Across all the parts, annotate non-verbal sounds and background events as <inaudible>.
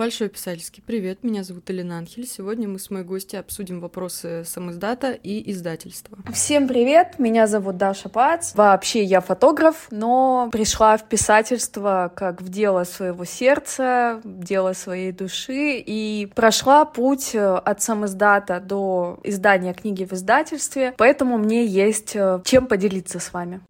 Большой писательский привет, меня зовут Элина Анхель. Сегодня мы с моей гостью обсудим вопросы самоиздата и издательства. Всем привет, меня зовут Даша Пац. Вообще я фотограф, но пришла в писательство как в дело своего сердца, в дело своей души и прошла путь э, от самоиздата до издания книги в издательстве, поэтому мне есть э, чем поделиться с вами.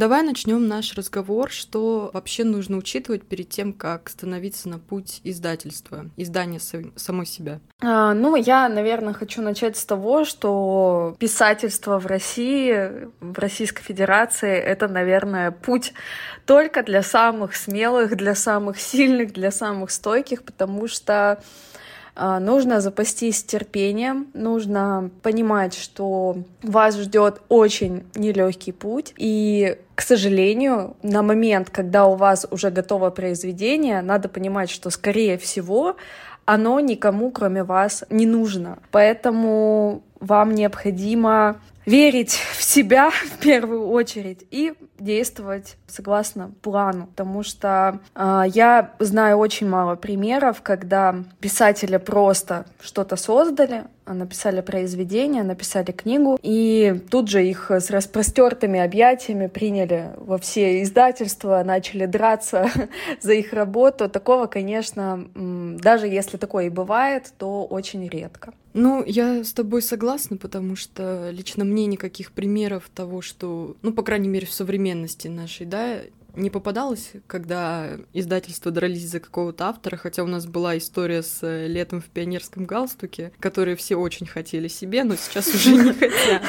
Давай начнем наш разговор, что вообще нужно учитывать перед тем, как становиться на путь издательства, издания самой себя. А, ну, я, наверное, хочу начать с того, что писательство в России, в Российской Федерации, это, наверное, путь только для самых смелых, для самых сильных, для самых стойких, потому что нужно запастись терпением, нужно понимать, что вас ждет очень нелегкий путь. И, к сожалению, на момент, когда у вас уже готово произведение, надо понимать, что, скорее всего, оно никому, кроме вас, не нужно. Поэтому вам необходимо верить в себя <laughs> в первую очередь и действовать согласно плану, потому что э, я знаю очень мало примеров, когда писатели просто что-то создали, написали произведение, написали книгу, и тут же их с распростертыми объятиями приняли во все издательства, начали драться <laughs> за их работу. Такого, конечно, даже если такое и бывает, то очень редко. Ну, я с тобой согласна, потому что лично мне никаких примеров того, что, ну, по крайней мере, в современности нашей, да, не попадалось, когда издательства дрались за какого-то автора, хотя у нас была история с э, «Летом в пионерском галстуке», которые все очень хотели себе, но сейчас уже не <laughs> хотят.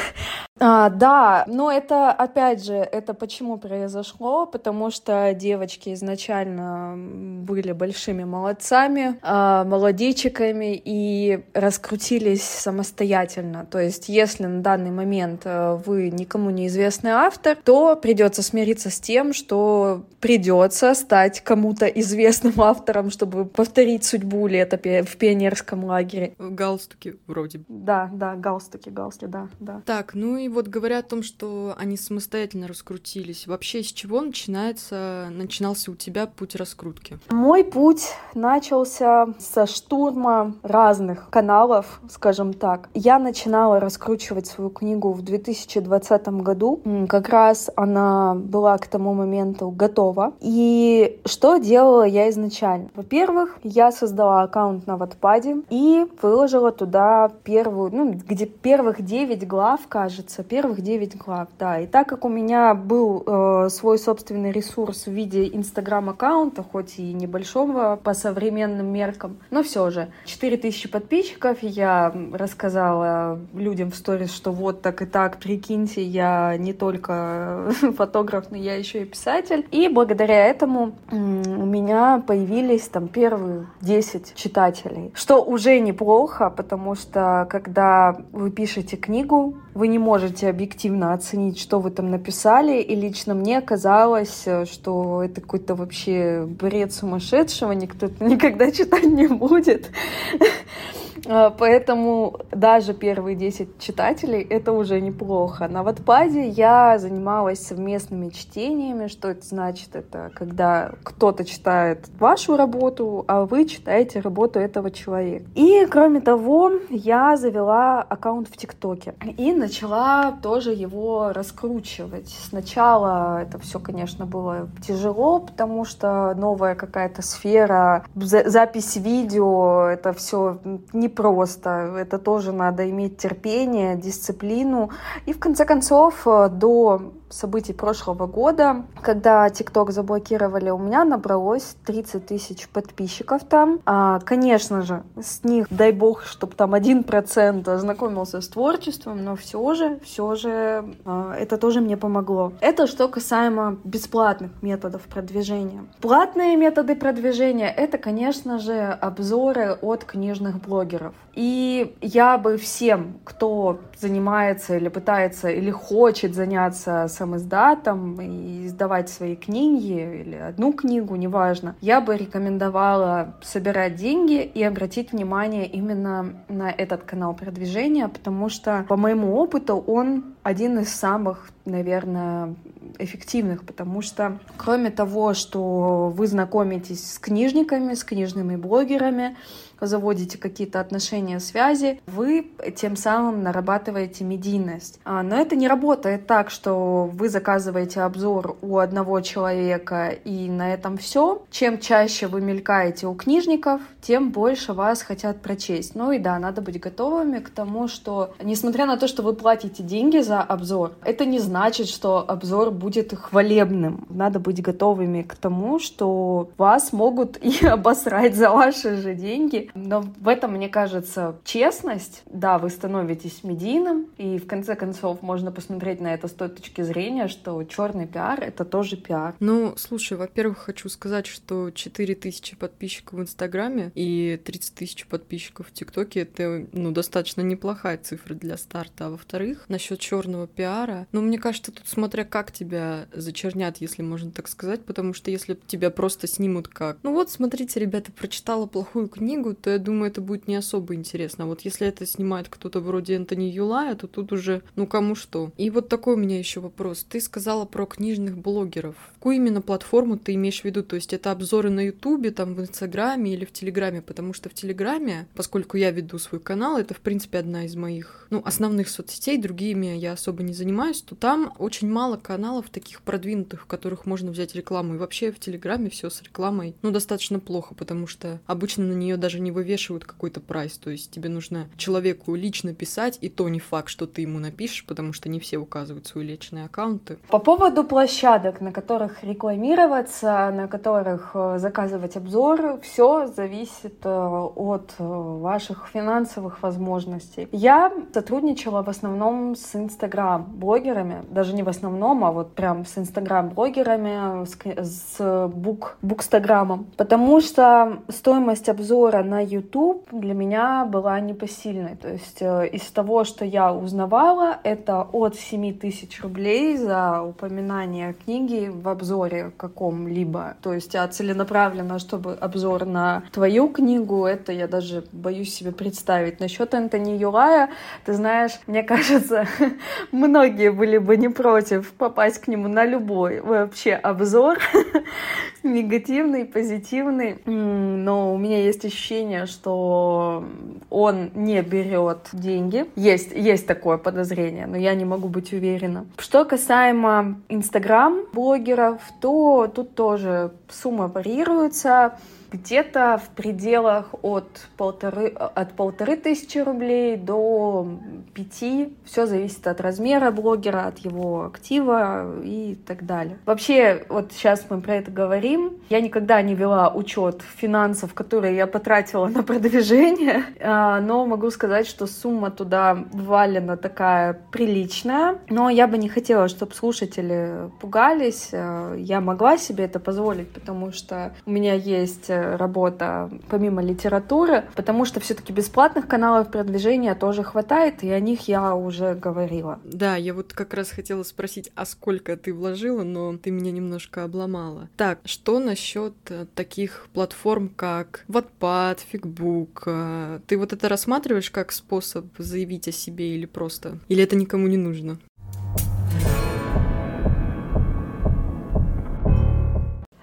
А, да, но это, опять же, это почему произошло? Потому что девочки изначально были большими молодцами, а, молодечиками и раскрутились самостоятельно. То есть, если на данный момент э, вы никому неизвестный автор, то придется смириться с тем, что придется стать кому-то известным автором, чтобы повторить судьбу лета в пионерском лагере. Галстуки вроде. Да, да, галстуки, галстуки, да, да. Так, ну и вот говоря о том, что они самостоятельно раскрутились, вообще с чего начинается, начинался у тебя путь раскрутки? Мой путь начался со штурма разных каналов, скажем так. Я начинала раскручивать свою книгу в 2020 году. Как раз она была к тому моменту готова. И что делала я изначально? Во-первых, я создала аккаунт на Ватпаде и выложила туда первую, ну, где первых 9 глав, кажется, первых 9 глав, да. И так как у меня был э, свой собственный ресурс в виде инстаграм-аккаунта, хоть и небольшого по современным меркам, но все же 4000 подписчиков, я рассказала людям в сторис, что вот так и так, прикиньте, я не только <laughs> фотограф, но я еще и писатель. И благодаря этому у меня появились там первые 10 читателей, что уже неплохо, потому что когда вы пишете книгу, вы не можете объективно оценить, что вы там написали, и лично мне казалось, э, что это какой-то вообще бред сумасшедшего, никто <laughs> никогда читать не будет. А, поэтому даже первые 10 читателей — это уже неплохо. На Ватпаде я занималась совместными чтениями. Что это значит? Это когда кто-то читает вашу работу, а вы читаете работу этого человека. И, кроме того, я завела аккаунт в ТикТоке и начала тоже его раскручивать. Сначала это все, конечно, было тяжело, потому что новая какая-то сфера, запись видео, это все не непросто. Это тоже надо иметь терпение, дисциплину. И в конце концов, э, до событий прошлого года, когда ТикТок заблокировали, у меня набралось 30 тысяч подписчиков там. А, конечно же, с них, дай бог, чтобы там один процент ознакомился с творчеством, но все же, все же а, это тоже мне помогло. Это что касаемо бесплатных методов продвижения. Платные методы продвижения — это, конечно же, обзоры от книжных блогеров. И я бы всем, кто занимается или пытается или хочет заняться сам издатом и издавать свои книги или одну книгу, неважно, я бы рекомендовала собирать деньги и обратить внимание именно на этот канал продвижения, потому что, по моему опыту, он один из самых, наверное, эффективных, потому что кроме того, что вы знакомитесь с книжниками, с книжными блогерами, заводите какие-то отношения, связи, вы тем самым нарабатываете медийность. А, но это не работает так, что вы заказываете обзор у одного человека и на этом все. Чем чаще вы мелькаете у книжников, тем больше вас хотят прочесть. Ну и да, надо быть готовыми к тому, что несмотря на то, что вы платите деньги за обзор, это не значит, что обзор будет хвалебным. Надо быть готовыми к тому, что вас могут <laughs> и обосрать за ваши же деньги, но в этом, мне кажется, честность. Да, вы становитесь медийным, и в конце концов можно посмотреть на это с той точки зрения, что черный пиар — это тоже пиар. Ну, слушай, во-первых, хочу сказать, что 4000 подписчиков в Инстаграме и 30 тысяч подписчиков в ТикТоке — это, ну, достаточно неплохая цифра для старта. А во-вторых, насчет черного пиара, ну, мне кажется, тут смотря как тебя зачернят, если можно так сказать, потому что если тебя просто снимут как, ну вот, смотрите, ребята, прочитала плохую книгу, то я думаю, это будет не особо интересно. А вот если это снимает кто-то вроде Энтони Юлая, то тут уже, ну, кому что. И вот такой у меня еще вопрос. Ты сказала про книжных блогеров. Какую именно платформу ты имеешь в виду? То есть это обзоры на Ютубе, там, в Инстаграме или в Телеграме? Потому что в Телеграме, поскольку я веду свой канал, это, в принципе, одна из моих, ну, основных соцсетей, другими я особо не занимаюсь, то там очень мало каналов таких продвинутых, в которых можно взять рекламу. И вообще в Телеграме все с рекламой, ну, достаточно плохо, потому что обычно на нее даже не вывешивают какой-то прайс, то есть тебе нужно человеку лично писать, и то не факт, что ты ему напишешь, потому что не все указывают свои личные аккаунты. По поводу площадок, на которых рекламироваться, на которых э, заказывать обзоры, все зависит э, от э, ваших финансовых возможностей. Я сотрудничала в основном с инстаграм-блогерами, даже не в основном, а вот прям с инстаграм-блогерами, с, с бук, букстаграмом, потому что стоимость обзора на YouTube для меня была непосильной. То есть э, из того, что я узнавала, это от 7 тысяч рублей за упоминание книги в обзоре каком-либо. То есть а целенаправленно, чтобы обзор на твою книгу, это я даже боюсь себе представить. Насчет Антони Юлая, ты знаешь, мне <laughs> кажется, многие были бы не против попасть к нему на любой вообще обзор, <laughs> негативный, позитивный. Но у меня есть ощущение, что он не берет деньги. Есть, есть такое подозрение, но я не могу быть уверена. Что касаемо инстаграм-блогеров, то тут тоже сумма варьируется где-то в пределах от полторы, от полторы тысячи рублей до пяти. Все зависит от размера блогера, от его актива и так далее. Вообще, вот сейчас мы про это говорим. Я никогда не вела учет финансов, которые я потратила на продвижение, а, но могу сказать, что сумма туда валена такая приличная. Но я бы не хотела, чтобы слушатели пугались. А, я могла себе это позволить, потому что у меня есть работа помимо литературы, потому что все-таки бесплатных каналов продвижения тоже хватает, и о них я уже говорила. Да, я вот как раз хотела спросить, а сколько ты вложила, но ты меня немножко обломала. Так, что насчет э, таких платформ, как Wattpad, Figbook? Э, ты вот это рассматриваешь как способ заявить о себе или просто? Или это никому не нужно?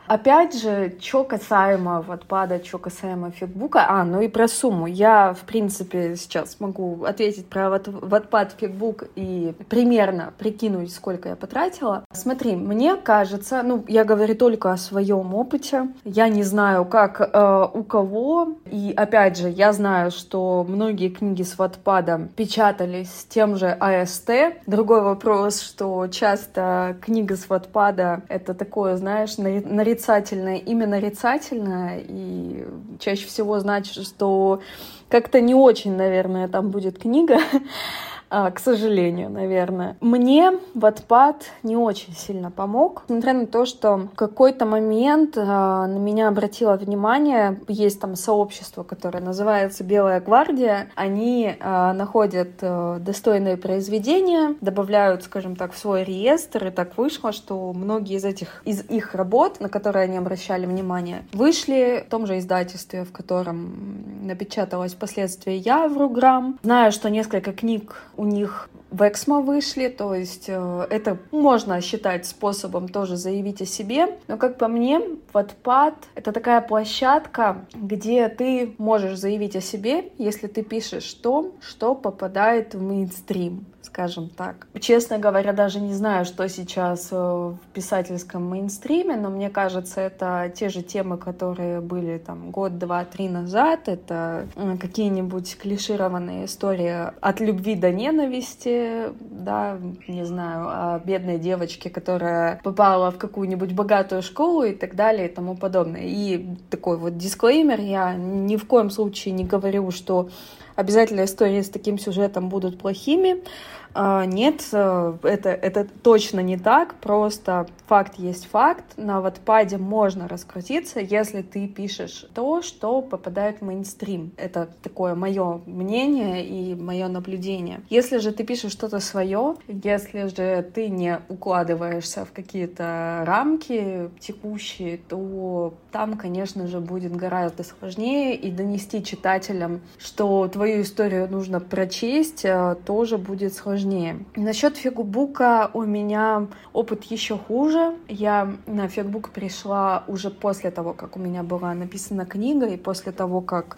Опять же, что касаемо отпада, что касаемо фигбука, а, ну и про сумму. Я, в принципе, сейчас могу ответить про отпад фигбук и примерно прикинуть, сколько я потратила. Смотри, мне кажется, ну, я говорю только о своем опыте. Я не знаю, как э, у кого. И, опять же, я знаю, что многие книги с Wattpad печатались с тем же АСТ. Другой вопрос, что часто книга с Wattpad — это такое, знаешь, нарицательное нарицательное, имя нарицательное, и чаще всего значит, что как-то не очень, наверное, там будет книга. <laughs> А, к сожалению, наверное. Мне Wattpad не очень сильно помог, несмотря на то, что в какой-то момент а, на меня обратило внимание, есть там сообщество, которое называется «Белая гвардия», они а, находят достойные произведения, добавляют, скажем так, в свой реестр, и так вышло, что многие из этих, из их работ, на которые они обращали внимание, вышли в том же издательстве, в котором напечаталась впоследствии я в Руграм. Знаю, что несколько книг у них в Эксмо вышли, то есть э, это можно считать способом тоже заявить о себе. Но как по мне, Wattpad — это такая площадка, где ты можешь заявить о себе, если ты пишешь то, что попадает в мейнстрим скажем так. Честно говоря, даже не знаю, что сейчас э, в писательском мейнстриме, но мне кажется, это те же темы, которые были там год, два, три назад. Это какие-нибудь клишированные истории от любви до ненависти, да, не знаю, о бедной девочке, которая попала в какую-нибудь богатую школу и так далее и тому подобное. И такой вот дисклеймер, я ни в коем случае не говорю, что обязательно истории с таким сюжетом будут плохими. А, нет, э, это, это точно не так, просто факт есть факт. На Ватпаде можно раскрутиться, если ты пишешь то, что попадает в мейнстрим. Это такое мое мнение и мое наблюдение. Если же ты пишешь что-то свое, если же ты не укладываешься в какие-то рамки текущие, то там, конечно же, будет гораздо сложнее и донести читателям, что твою историю нужно прочесть, э, тоже будет сложнее сложнее. Насчет фигбука у меня опыт еще хуже. Я на фигбук пришла уже после того, как у меня была написана книга, и после того, как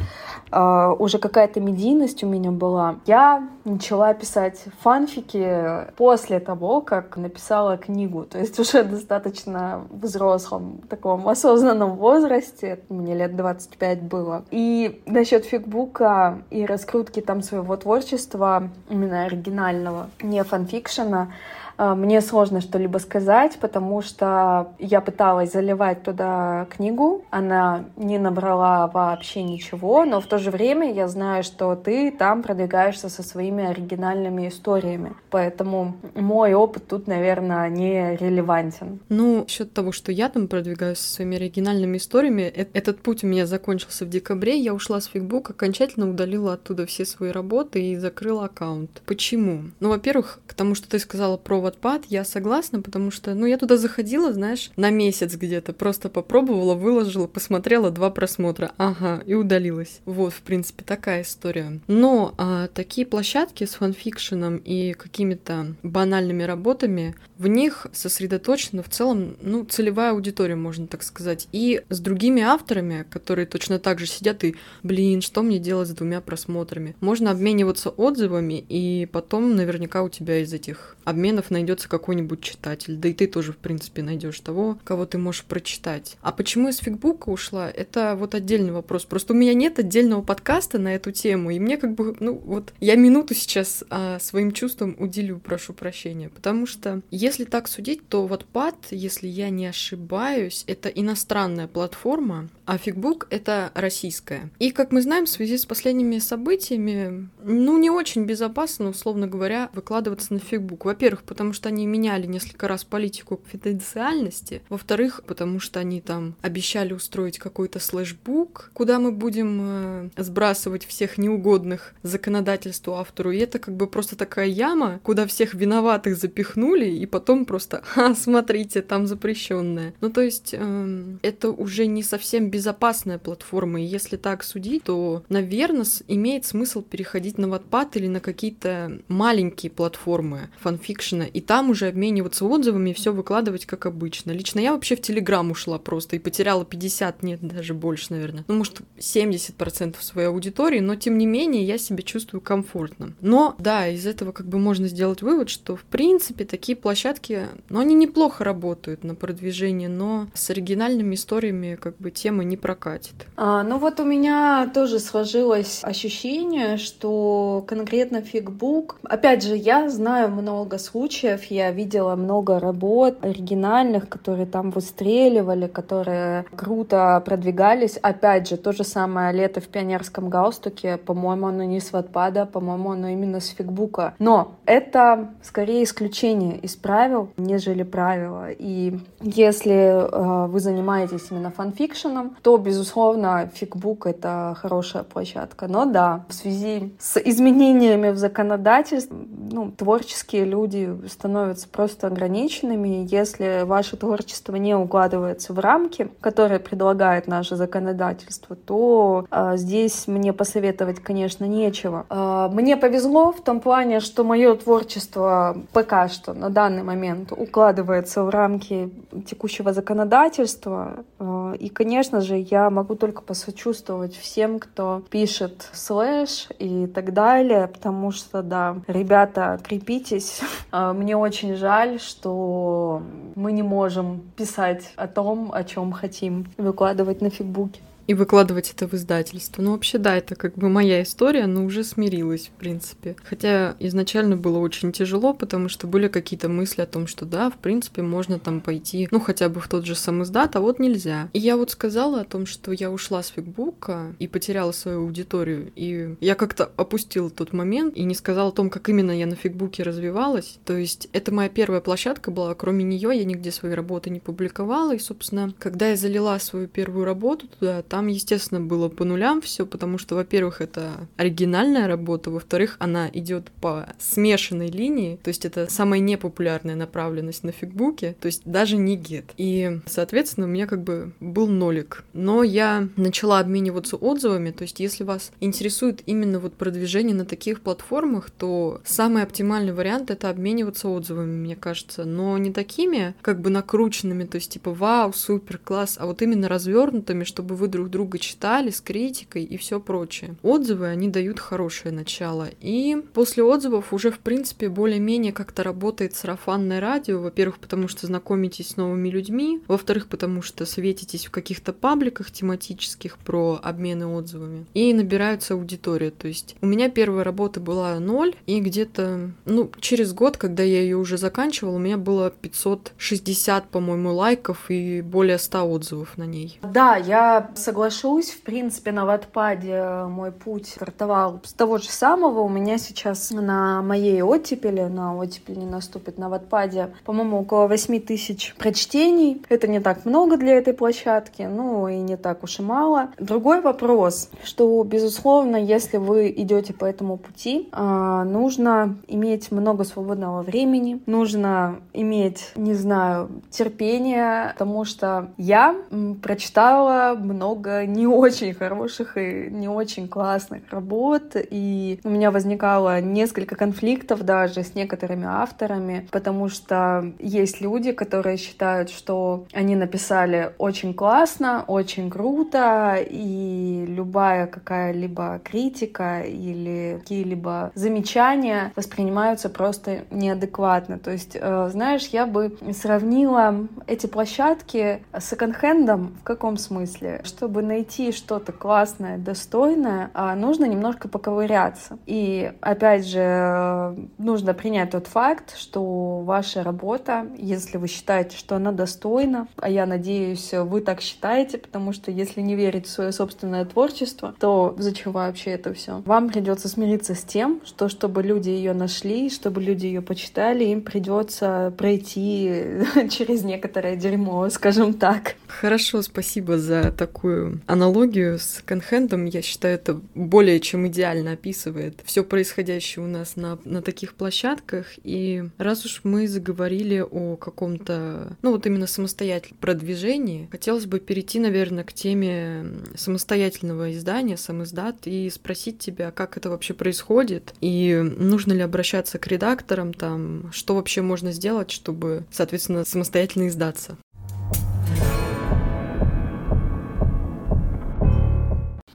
э, уже какая-то медийность у меня была. Я начала писать фанфики после того, как написала книгу. То есть уже достаточно взрослом, таком осознанном возрасте. Мне лет 25 было. И насчет фигбука и раскрутки там своего творчества, именно оригинального, не фанфикшена, мне сложно что-либо сказать, потому что я пыталась заливать туда книгу, она не набрала вообще ничего, но в то же время я знаю, что ты там продвигаешься со своими оригинальными историями. Поэтому мой опыт тут, наверное, не релевантен. Ну, счет того, что я там продвигаюсь со своими оригинальными историями, э, этот путь у меня закончился в декабре, я ушла с Фигбук, окончательно удалила оттуда все свои работы и закрыла аккаунт. Почему? Ну, во-первых, к тому, что ты сказала про Wattpad, я согласна, потому что, ну, я туда заходила, знаешь, на месяц где-то, просто попробовала, выложила, посмотрела два просмотра, ага, и удалилась. Вот, в принципе, такая история. Но а, такие площадки с фанфикшеном и какими-то банальными работами, в них сосредоточена в целом, ну, целевая аудитория, можно так сказать. И с другими авторами, которые точно так же сидят и, блин, что мне делать с двумя просмотрами? Можно обмениваться отзывами, и потом наверняка у тебя из этих обменов найдется какой-нибудь читатель. Да и ты тоже, в принципе, найдешь того, кого ты можешь прочитать. А почему из фигбука ушла, это вот отдельный вопрос. Просто у меня нет отдельного подкаста на эту тему, и мне как бы, ну вот, я минуту сейчас а, своим чувствам уделю, прошу прощения. Потому что, если так судить, то вот пад, если я не ошибаюсь, это иностранная платформа, а фигбук — это российская. И, как мы знаем, в связи с последними событиями, ну, не очень безопасно, условно говоря, выкладываться на фигбук. Во-первых, потому что они меняли несколько раз политику конфиденциальности. Во-вторых, потому что они там обещали устроить какой-то слэшбук, куда мы будем э, сбрасывать всех неугодных законодательству автору. И это как бы просто такая яма, куда всех виноватых запихнули, и потом просто, <laughs> ха, смотрите, там запрещенное. Ну, то есть, э, это уже не совсем безопасная платформа. И если так судить, то, наверное, имеет смысл переходить на Wattpad или на какие-то маленькие платформы фанфикшена, и там уже обмениваться отзывами и все выкладывать как обычно. Лично я вообще в Телеграм ушла просто и потеряла 50, нет, даже больше, наверное. Ну, может, 70% своей аудитории, но тем не менее я себя чувствую комфортно. Но, да, из этого как бы можно сделать вывод, что, в принципе, такие площадки, ну, они неплохо работают на продвижение, но с оригинальными историями как бы тема не прокатит. А, ну вот у меня тоже сложилось ощущение, что конкретно фигбук, опять же, я знаю много случаев, я видела много работ оригинальных, которые там выстреливали, которые круто продвигались. Опять же, то же самое лето в пионерском галстуке, по-моему, оно не с Ватпада, по-моему, оно именно с фигбука. Но это скорее исключение из правил, нежели правила. И если э, вы занимаетесь именно фанфикшеном, то, безусловно, фигбук — это хорошая площадка. Но да, в связи с изменениями в законодательстве ну, творческие люди становятся просто ограниченными, если ваше творчество не укладывается в рамки, которые предлагает наше законодательство, то э, здесь мне посоветовать, конечно, нечего. Э, мне повезло в том плане, что мое творчество пока что на данный момент укладывается в рамки текущего законодательства. Э, и, конечно же, я могу только посочувствовать всем, кто пишет слэш и так далее, потому что, да, ребята, крепитесь. <laughs> Э, мне очень жаль, что мы не можем писать о том, о чем хотим выкладывать на фигбуке и выкладывать это в издательство. Ну, вообще, да, это как бы моя история, но уже смирилась, в принципе. Хотя изначально было очень тяжело, потому что были какие-то мысли о том, что да, в принципе, можно там пойти, ну, хотя бы в тот же сам издат, а вот нельзя. И я вот сказала о том, что я ушла с фигбука и потеряла свою аудиторию, и я как-то опустила тот момент и не сказала о том, как именно я на фигбуке развивалась. То есть это моя первая площадка была, кроме нее я нигде свои работы не публиковала, и, собственно, когда я залила свою первую работу туда, там там, естественно, было по нулям все, потому что, во-первых, это оригинальная работа, во-вторых, она идет по смешанной линии, то есть это самая непопулярная направленность на фигбуке, то есть даже не гет. И, соответственно, у меня как бы был нолик. Но я начала обмениваться отзывами, то есть если вас интересует именно вот продвижение на таких платформах, то самый оптимальный вариант — это обмениваться отзывами, мне кажется, но не такими, как бы накрученными, то есть типа «Вау, супер, класс», а вот именно развернутыми, чтобы вы друг друга читали с критикой и все прочее. Отзывы, они дают хорошее начало. И после отзывов уже, в принципе, более-менее как-то работает сарафанное радио. Во-первых, потому что знакомитесь с новыми людьми. Во-вторых, потому что светитесь в каких-то пабликах тематических про обмены отзывами. И набираются аудитория. То есть у меня первая работа была ноль, и где-то, ну, через год, когда я ее уже заканчивала, у меня было 560, по-моему, лайков и более 100 отзывов на ней. Да, я согласна соглашусь. В принципе, на Ватпаде мой путь стартовал с того же самого. У меня сейчас на моей оттепели, на оттепель не наступит, на Ватпаде, по-моему, около 8 тысяч прочтений. Это не так много для этой площадки, ну и не так уж и мало. Другой вопрос, что, безусловно, если вы идете по этому пути, а, нужно иметь много свободного времени, нужно иметь, не знаю, терпение, потому что я прочитала много много не очень хороших и не очень классных работ, и у меня возникало несколько конфликтов даже с некоторыми авторами, потому что есть люди, которые считают, что они написали очень классно, очень круто, и любая какая-либо критика или какие-либо замечания воспринимаются просто неадекватно. То есть, э, знаешь, я бы сравнила эти площадки с секонд-хендом в каком смысле? Чтобы чтобы найти что-то классное, достойное, а, нужно немножко поковыряться. И опять же, нужно принять тот факт, что ваша работа, если вы считаете, что она достойна, а я надеюсь, вы так считаете, потому что если не верить в свое собственное творчество, то зачем вообще это все? Вам придется смириться с тем, что чтобы люди ее нашли, чтобы люди ее почитали, им придется пройти <laughs> через некоторое дерьмо, скажем так. Хорошо, спасибо за такую аналогию с конхендом, я считаю, это более чем идеально описывает все происходящее у нас на, на таких площадках. И раз уж мы заговорили о каком-то, ну вот именно самостоятельном продвижении, хотелось бы перейти, наверное, к теме самостоятельного издания, сам издат, и спросить тебя, как это вообще происходит, и нужно ли обращаться к редакторам, там, что вообще можно сделать, чтобы, соответственно, самостоятельно издаться.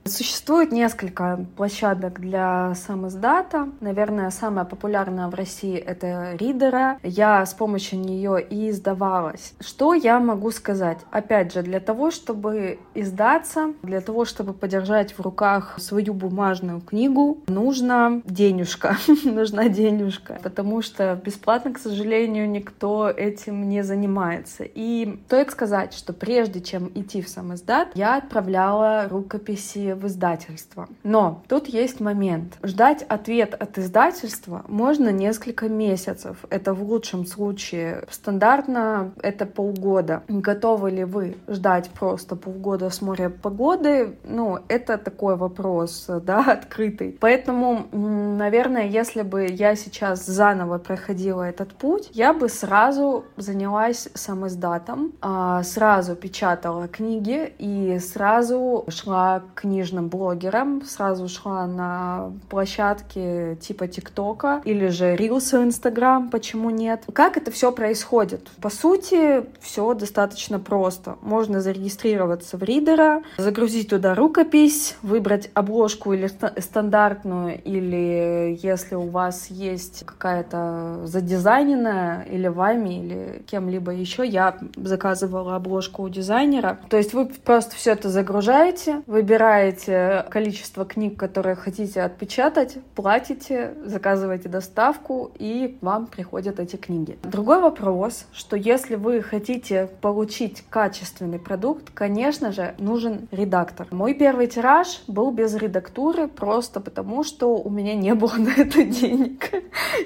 Существует несколько площадок для самоиздата. Наверное, самая популярная в России — это Ридера. Я с помощью нее и издавалась. Что я могу сказать? Опять же, для того, чтобы издаться, для того, чтобы подержать в руках свою бумажную книгу, нужно денежка. <laughs> Нужна денежка. Потому что бесплатно, к сожалению, никто этим не занимается. И стоит сказать, что прежде чем идти в самоиздат, я отправляла рукописи в издательство. Но тут есть момент. Ждать ответ от издательства можно несколько месяцев. Это в лучшем случае. Стандартно это полгода. Готовы ли вы ждать просто полгода с моря погоды? Ну, это такой вопрос, да, <laughs> открытый. Поэтому, наверное, если бы я сейчас заново проходила этот путь, я бы сразу занялась сам издатом, а, сразу печатала книги и сразу шла к книжным блогерам, сразу шла на площадки типа ТикТока или же Рилсы в Инстаграм, почему нет. Как это все происходит? По сути, все достаточно просто. Можно зарегистрироваться в Ридера, загрузить туда рукопись, выбрать обложку или стандартную, или если у вас есть какая-то задизайненная или вами, или кем-либо еще, я заказывала обложку у дизайнера. То есть вы просто все это загружаете, выбираете количество книг, которые хотите отпечатать, платите, заказываете доставку, и вам приходят эти книги. Другой вопрос, что если вы хотите получить качественный продукт, конечно же, нужен редактор. Мой первый тираж был без редактуры, просто потому что у меня не было <laughs> на это денег.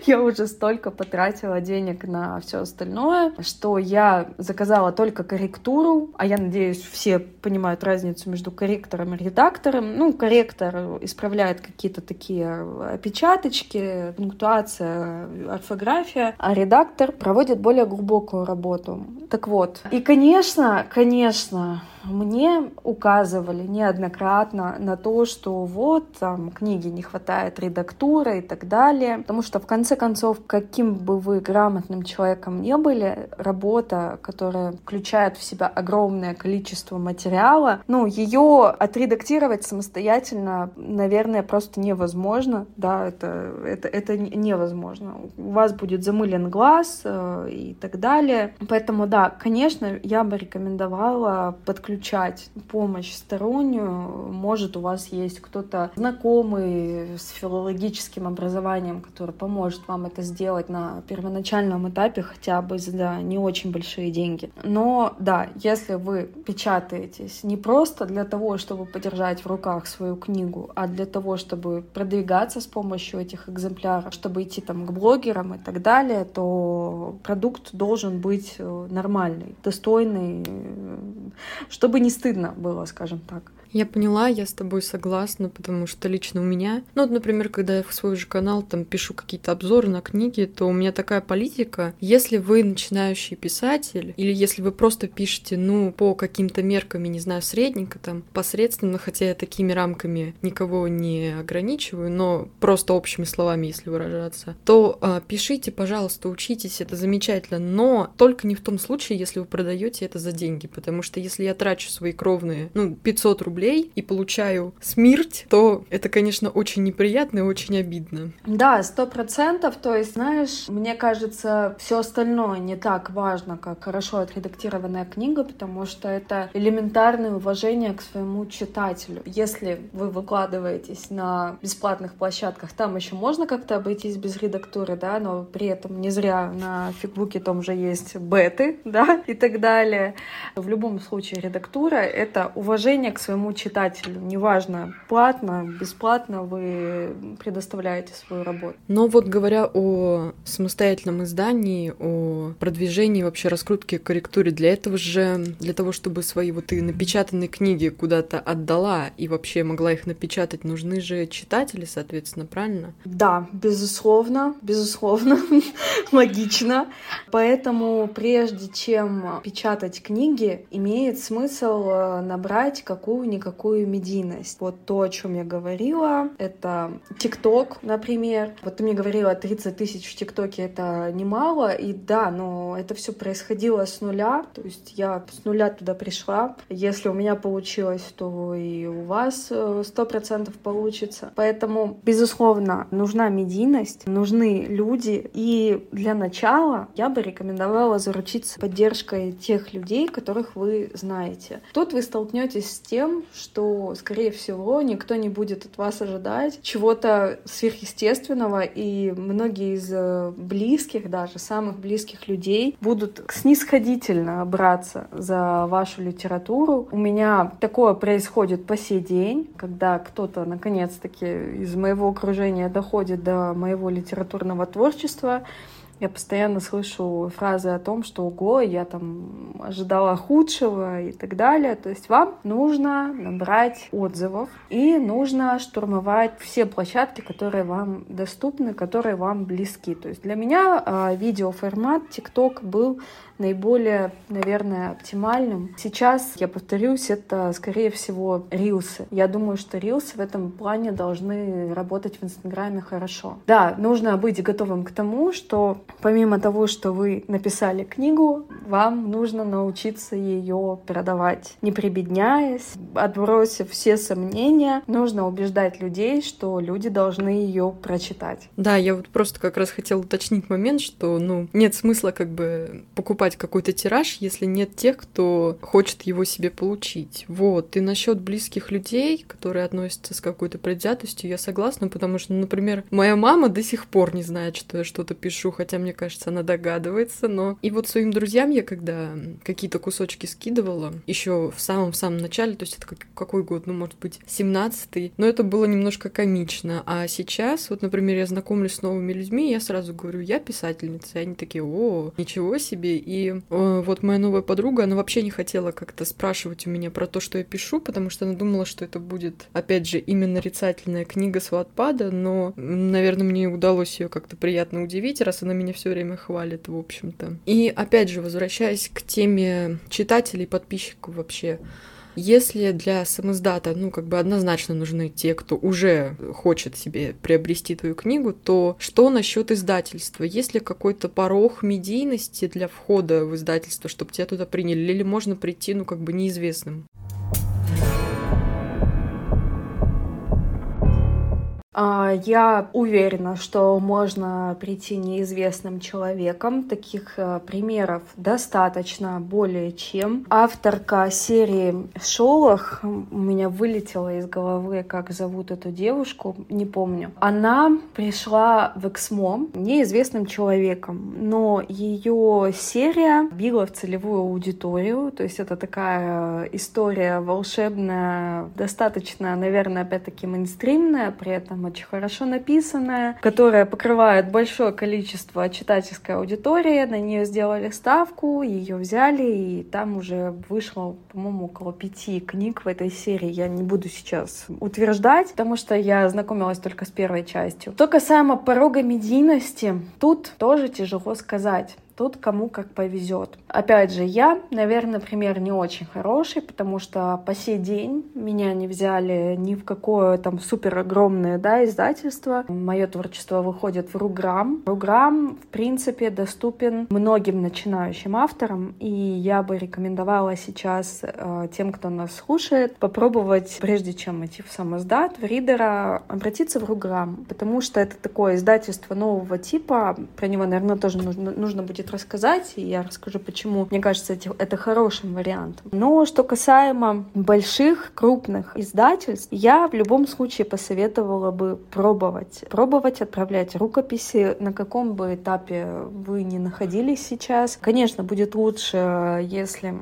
Я уже столько потратила денег на все остальное, что я заказала только корректуру, а я надеюсь, все понимают разницу между корректором и редактором. Ну, корректор исправляет какие-то такие опечаточки, пунктуация, орфография, а редактор проводит более глубокую работу. Так вот, и, конечно, конечно, мне указывали неоднократно на то, что вот там книги не хватает редактуры и так далее. Потому что в конце концов, каким бы вы грамотным человеком не были, работа, которая включает в себя огромное количество материала, ну, ее отредактировать самостоятельно, наверное, просто невозможно. Да, это, это, это невозможно. У вас будет замылен глаз э, и так далее. Поэтому, да, конечно, я бы рекомендовала подключить подключать помощь стороннюю. Может, у вас есть кто-то знакомый с филологическим образованием, который поможет вам это сделать на первоначальном этапе хотя бы за не очень большие деньги. Но да, если вы печатаетесь не просто для того, чтобы подержать в руках свою книгу, а для того, чтобы продвигаться с помощью этих экземпляров, чтобы идти там к блогерам и так далее, то продукт должен быть э, нормальный, достойный, э, чтобы не стыдно было, скажем так. Я поняла, я с тобой согласна, потому что лично у меня, ну вот, например, когда я в свой же канал там пишу какие-то обзоры на книги, то у меня такая политика, если вы начинающий писатель, или если вы просто пишете, ну, по каким-то меркам, я не знаю, средненько, там, посредственно, хотя я такими рамками никого не ограничиваю, но просто общими словами, если выражаться, то э, пишите, пожалуйста, учитесь, это замечательно, но только не в том случае, если вы продаете это за деньги, потому что если я трачу свои кровные, ну, 500 рублей рублей и получаю смерть, то это, конечно, очень неприятно и очень обидно. Да, сто процентов. То есть, знаешь, мне кажется, все остальное не так важно, как хорошо отредактированная книга, потому что это элементарное уважение к своему читателю. Если вы выкладываетесь на бесплатных площадках, там еще можно как-то обойтись без редактуры, да, но при этом не зря на фигбуке том же есть беты, <laughs> да, и так далее. В любом случае редактура — это уважение к своему читателю. Неважно, платно, бесплатно вы предоставляете свою работу. Но вот говоря о самостоятельном издании, о продвижении, вообще раскрутке, корректуре, для этого же, для того, чтобы свои вот и напечатанные книги куда-то отдала и вообще могла их напечатать, нужны же читатели, соответственно, правильно? Да, безусловно, безусловно, <laughs> логично. Поэтому прежде чем печатать книги, имеет смысл э, набрать какую-нибудь никакую медийность. Вот то, о чем я говорила, это ТикТок, например. Вот ты мне говорила, 30 тысяч в ТикТоке это немало, и да, но это все происходило с нуля, то есть я с нуля туда пришла. Если у меня получилось, то и у вас э, сто процентов получится. Поэтому, безусловно, нужна медийность, нужны люди, и для начала я бы рекомендовала заручиться поддержкой тех людей, которых вы знаете. Тут вы столкнетесь с тем, что, скорее всего, никто не будет от вас ожидать чего-то сверхъестественного, и многие из э, близких, даже самых близких людей, будут снисходительно браться за вашу литературу. У меня такое происходит по сей день, когда кто-то, наконец-таки, из моего окружения доходит до моего литературного творчества, я постоянно слышу фразы о том, что ого, я там ожидала худшего и так далее. То есть вам нужно набрать отзывов и нужно штурмовать все площадки, которые вам доступны, которые вам близки. То есть для меня э, видеоформат TikTok был наиболее, наверное, оптимальным. Сейчас, я повторюсь, это, скорее всего, рилсы. Я думаю, что рилсы в этом плане должны работать в Инстаграме хорошо. Да, нужно быть готовым к тому, что помимо того, что вы написали книгу, вам нужно научиться ее продавать, не прибедняясь, отбросив все сомнения, нужно убеждать людей, что люди должны ее прочитать. Да, я вот просто как раз хотела уточнить момент, что, ну, нет смысла как бы покупать покупать какой-то тираж, если нет тех, кто хочет его себе получить. Вот. И насчет близких людей, которые относятся с какой-то предвзятостью, я согласна, потому что, например, моя мама до сих пор не знает, что я что-то пишу, хотя, мне кажется, она догадывается, но... И вот своим друзьям я когда какие-то кусочки скидывала, еще в самом-самом начале, то есть это какой год, ну, может быть, 17-й, но это было немножко комично. А сейчас, вот, например, я знакомлюсь с новыми людьми, я сразу говорю, я писательница, и они такие, о, ничего себе, и и э, вот моя новая подруга, она вообще не хотела как-то спрашивать у меня про то, что я пишу, потому что она думала, что это будет, опять же, именно нарицательная книга с Ватпада, но, наверное, мне удалось ее как-то приятно удивить, раз она меня все время хвалит, в общем-то. И опять же, возвращаясь к теме читателей, подписчиков вообще, если для самоздата, ну, как бы однозначно нужны те, кто уже хочет себе приобрести твою книгу, то что насчет издательства? Есть ли какой-то порог медийности для входа в издательство, чтобы тебя туда приняли? Или можно прийти, ну, как бы неизвестным? Я уверена, что можно прийти неизвестным человеком. Таких э, примеров достаточно, более чем. Авторка серии «Шолох» у меня вылетела из головы, как зовут эту девушку, не помню. Она пришла в Эксмо неизвестным человеком, но ее серия била в целевую аудиторию, то есть это такая история волшебная, достаточно, наверное, опять-таки мейнстримная, при этом очень хорошо написанная, которая покрывает большое количество читательской аудитории. На нее сделали ставку, ее взяли, и там уже вышло, по-моему, около пяти книг в этой серии. Я не буду сейчас утверждать, потому что я знакомилась только с первой частью. Что касаемо порога медийности, тут тоже тяжело сказать. Тут кому как повезет. Опять же, я, наверное, пример не очень хороший, потому что по сей день меня не взяли ни в какое там супер огромное да, издательство. Мое творчество выходит в Руграм. Руграм, в принципе, доступен многим начинающим авторам, и я бы рекомендовала сейчас э, тем, кто нас слушает, попробовать, прежде чем идти в самоздат, в ридера, обратиться в Руграм, потому что это такое издательство нового типа, про него, наверное, тоже нужно, нужно будет рассказать, и я расскажу, почему мне кажется это хорошим вариантом. Но что касаемо больших, крупных издательств, я в любом случае посоветовала бы пробовать. Пробовать отправлять рукописи, на каком бы этапе вы ни находились сейчас. Конечно, будет лучше, если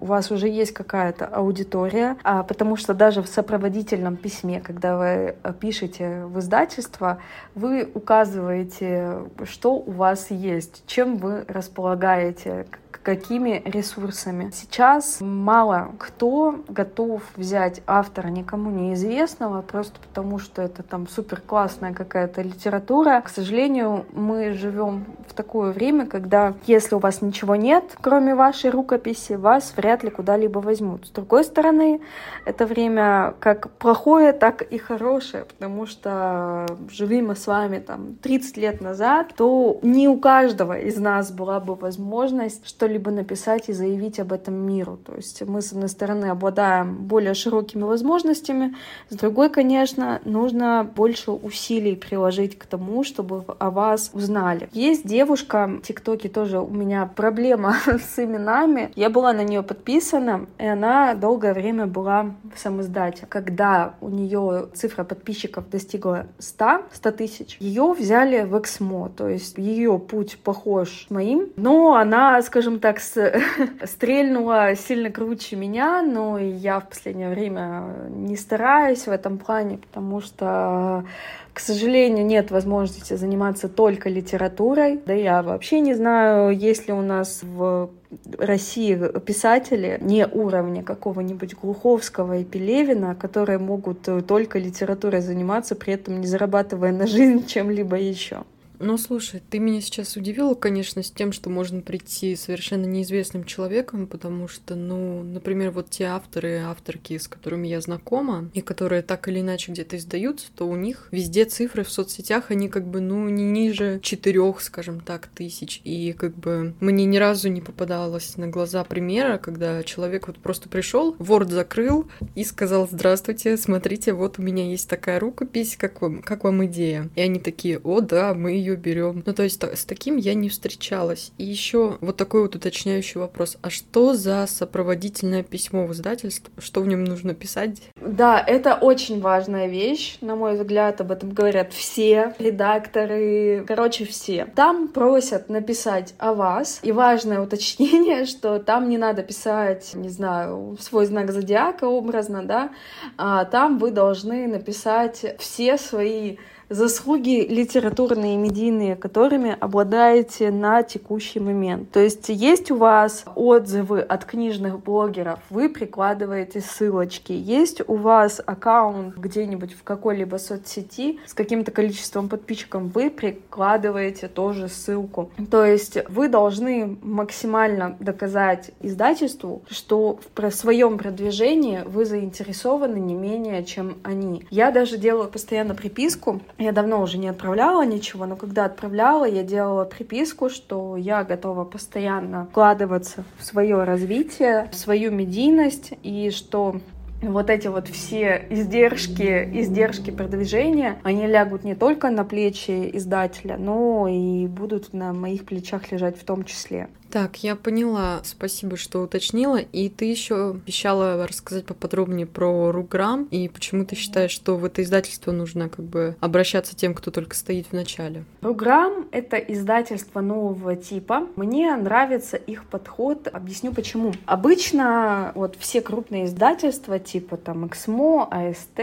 у вас уже есть какая-то аудитория, а потому что даже в сопроводительном письме, когда вы пишете в издательство, вы указываете, что у вас есть, чем вы располагаете, какими ресурсами. Сейчас мало кто готов взять автора никому неизвестного, просто потому что это там супер классная какая-то литература. К сожалению, мы живем в такое время, когда если у вас ничего нет, кроме вашей рукописи, вас вряд ли куда-либо возьмут. С другой стороны, это время как плохое, так и хорошее, потому что жили мы с вами там 30 лет назад, то не у каждого из нас была бы возможность что-либо написать и заявить об этом миру. То есть мы, с одной стороны, обладаем более широкими возможностями, с другой, конечно, нужно больше усилий приложить к тому, чтобы о вас узнали. Есть девушка, в ТикТоке тоже у меня проблема <laughs> с именами. Я была на нее подписана, и она долгое время была в самоиздате. Когда у нее цифра подписчиков достигла 100, 100 тысяч, ее взяли в Эксмо, то есть ее путь похож моим, но она, скажем так, <laughs> стрельнула сильно круче меня, но я в последнее время не стараюсь в этом плане, потому что к сожалению, нет возможности заниматься только литературой. Да я вообще не знаю, есть ли у нас в России писатели не уровня какого-нибудь Глуховского и Пелевина, которые могут только литературой заниматься, при этом не зарабатывая на жизнь <laughs> чем-либо еще. Ну, слушай, ты меня сейчас удивила, конечно, с тем, что можно прийти совершенно неизвестным человеком, потому что, ну, например, вот те авторы авторки, с которыми я знакома, и которые так или иначе где-то издаются, то у них везде цифры в соцсетях, они как бы, ну, не ниже четырех, скажем так, тысяч. И как бы мне ни разу не попадалось на глаза примера, когда человек вот просто пришел, Word закрыл и сказал, здравствуйте, смотрите, вот у меня есть такая рукопись, как вам, как вам идея? И они такие, о, да, мы ее берем. Ну, то есть с таким я не встречалась. И еще вот такой вот уточняющий вопрос. А что за сопроводительное письмо в издательство? Что в нем нужно писать? Да, это очень важная вещь, на мой взгляд, об этом говорят все редакторы, короче, все. Там просят написать о вас. И важное уточнение, <laughs> что там не надо писать, не знаю, свой знак зодиака образно, да, а там вы должны написать все свои заслуги литературные и медийные, которыми обладаете на текущий момент. То есть есть у вас отзывы от книжных блогеров, вы прикладываете ссылочки. Есть у вас аккаунт где-нибудь в какой-либо соцсети с каким-то количеством подписчиков, вы прикладываете тоже ссылку. То есть вы должны максимально доказать издательству, что в своем продвижении вы заинтересованы не менее, чем они. Я даже делаю постоянно приписку я давно уже не отправляла ничего, но когда отправляла, я делала приписку, что я готова постоянно вкладываться в свое развитие, в свою медийность, и что вот эти вот все издержки, издержки продвижения, они лягут не только на плечи издателя, но и будут на моих плечах лежать в том числе. Так, я поняла. Спасибо, что уточнила. И ты еще обещала рассказать поподробнее про Руграм и почему ты считаешь, что в это издательство нужно как бы обращаться тем, кто только стоит в начале. Руграм — это издательство нового типа. Мне нравится их подход. Объясню почему. Обычно вот все крупные издательства типа там Эксмо, АСТ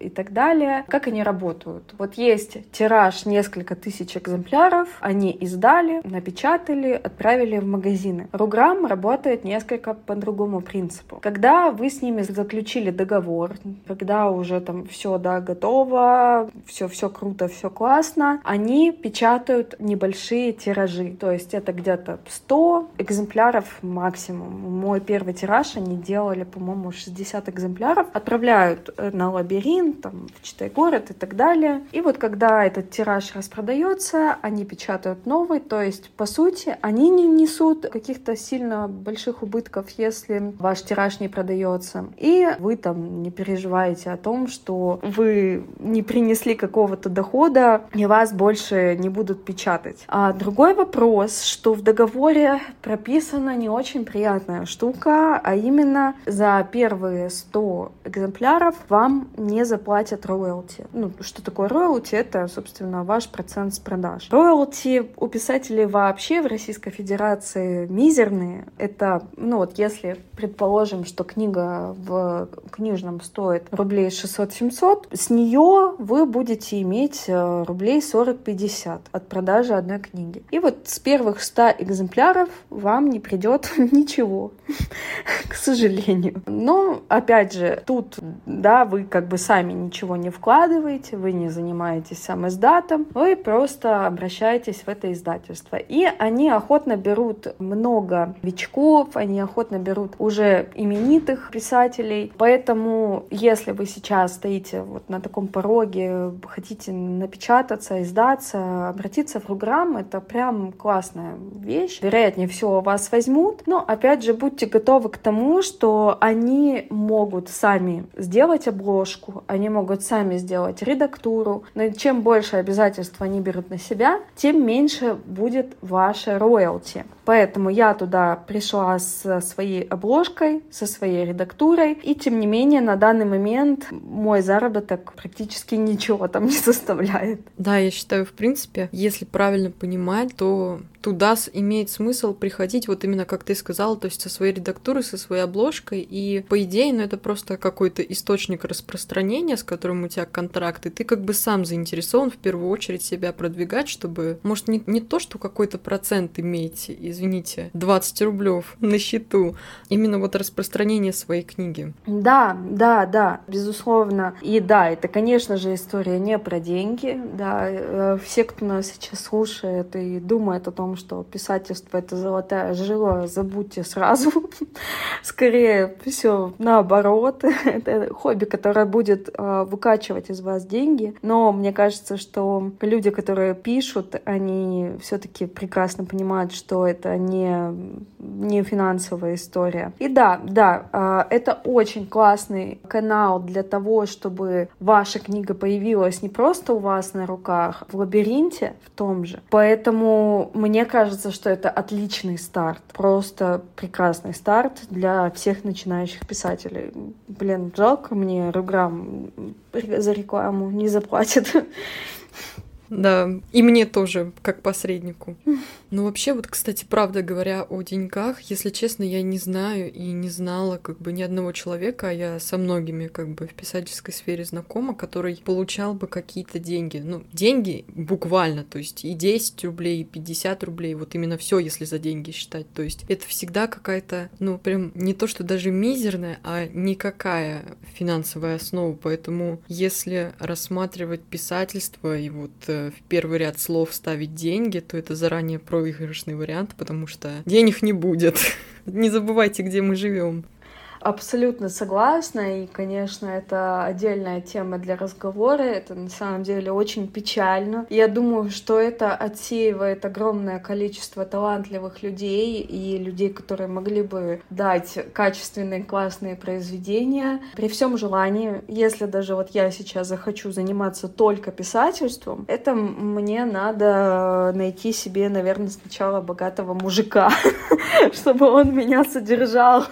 и так далее, как они работают? Вот есть тираж несколько тысяч экземпляров, они издали, напечатали, отправили в магазины. Руграм работает несколько по другому принципу. Когда вы с ними заключили договор, когда уже там все, да, готово, все, все круто, все классно, они печатают небольшие тиражи. То есть это где-то 100 экземпляров максимум. Мой первый тираж они делали, по-моему, 60 экземпляров. Отправляют э, на лабиринт, там, в Читай город и так далее. И вот когда этот тираж распродается, они печатают новый. То есть, по сути, они не, не несут каких-то сильно больших убытков, если ваш тираж не продается. И вы там не переживаете о том, что вы не принесли какого-то дохода, и вас больше не будут печатать. А другой вопрос, что в договоре прописана не очень приятная штука, а именно за первые 100 экземпляров вам не заплатят роялти. Ну, что такое роялти? Это, собственно, ваш процент с продаж. Роялти у писателей вообще в Российской Федерации рекомендации мизерные. Это, ну вот если предположим, что книга в книжном стоит рублей 600-700, с нее вы будете иметь э, рублей 40-50 от продажи одной книги. И вот с первых 100 экземпляров вам не придет <laughs> ничего, <laughs> к сожалению. Но, опять же, тут, да, вы как бы сами ничего не вкладываете, вы не занимаетесь сам издатом, вы просто обращаетесь в это издательство. И они охотно берут берут много новичков, они охотно берут уже именитых писателей. Поэтому, если вы сейчас стоите вот на таком пороге, хотите напечататься, издаться, обратиться в Руграм, это прям классная вещь. Вероятнее всего вас возьмут, но опять же будьте готовы к тому, что они могут сами сделать обложку, они могут сами сделать редактуру, но чем больше обязательств они берут на себя, тем меньше будет ваше роялти. it. Поэтому я туда пришла со своей обложкой, со своей редактурой, и тем не менее на данный момент мой заработок практически ничего там не <laughs> составляет. Да, я считаю, в принципе, если правильно понимать, то туда имеет смысл приходить вот именно как ты сказала, то есть со своей редактурой, со своей обложкой, и по идее, ну это просто какой-то источник распространения, с которым у тебя контракт, и ты как бы сам заинтересован в первую очередь себя продвигать, чтобы, может, не, не то, что какой-то процент иметь, извините, 20 рублев на счету, именно вот распространение своей книги. Да, да, да, безусловно. И да, это, конечно же, история не про деньги, да, э, все, кто нас сейчас слушает и думает о том, что писательство — это золотая жила, забудьте сразу. <laughs> Скорее все наоборот. <laughs> это хобби, которое будет э, выкачивать из вас деньги. Но мне кажется, что люди, которые пишут, они все-таки прекрасно понимают, что это не, не финансовая история. И да, да, э, это очень классный канал для того, чтобы ваша книга появилась не просто у вас на руках, в лабиринте в том же. Поэтому мне кажется, что это отличный старт. Просто прекрасный старт для всех начинающих писателей. Блин, жалко мне Руграм за рекламу не заплатит. <laughs> Да, и мне тоже, как посреднику. <laughs> Ну, вообще, вот, кстати, правда говоря о деньгах, если честно, я не знаю и не знала как бы ни одного человека, а я со многими как бы в писательской сфере знакома, который получал бы какие-то деньги. Ну, деньги буквально, то есть и 10 рублей, и 50 рублей, вот именно все, если за деньги считать. То есть это всегда какая-то, ну, прям не то, что даже мизерная, а никакая финансовая основа. Поэтому если рассматривать писательство и вот э, в первый ряд слов ставить деньги, то это заранее проигрышный вариант, потому что денег не будет. <laughs> Не забывайте, где мы живем. Абсолютно согласна, и, конечно, это отдельная тема для разговора, это на самом деле очень печально. Я думаю, что это отсеивает огромное количество талантливых людей и людей, которые могли бы дать качественные, классные произведения. При всем желании, если даже вот я сейчас захочу заниматься только писательством, это мне надо найти себе, наверное, сначала богатого мужика, <laughs> чтобы он меня содержал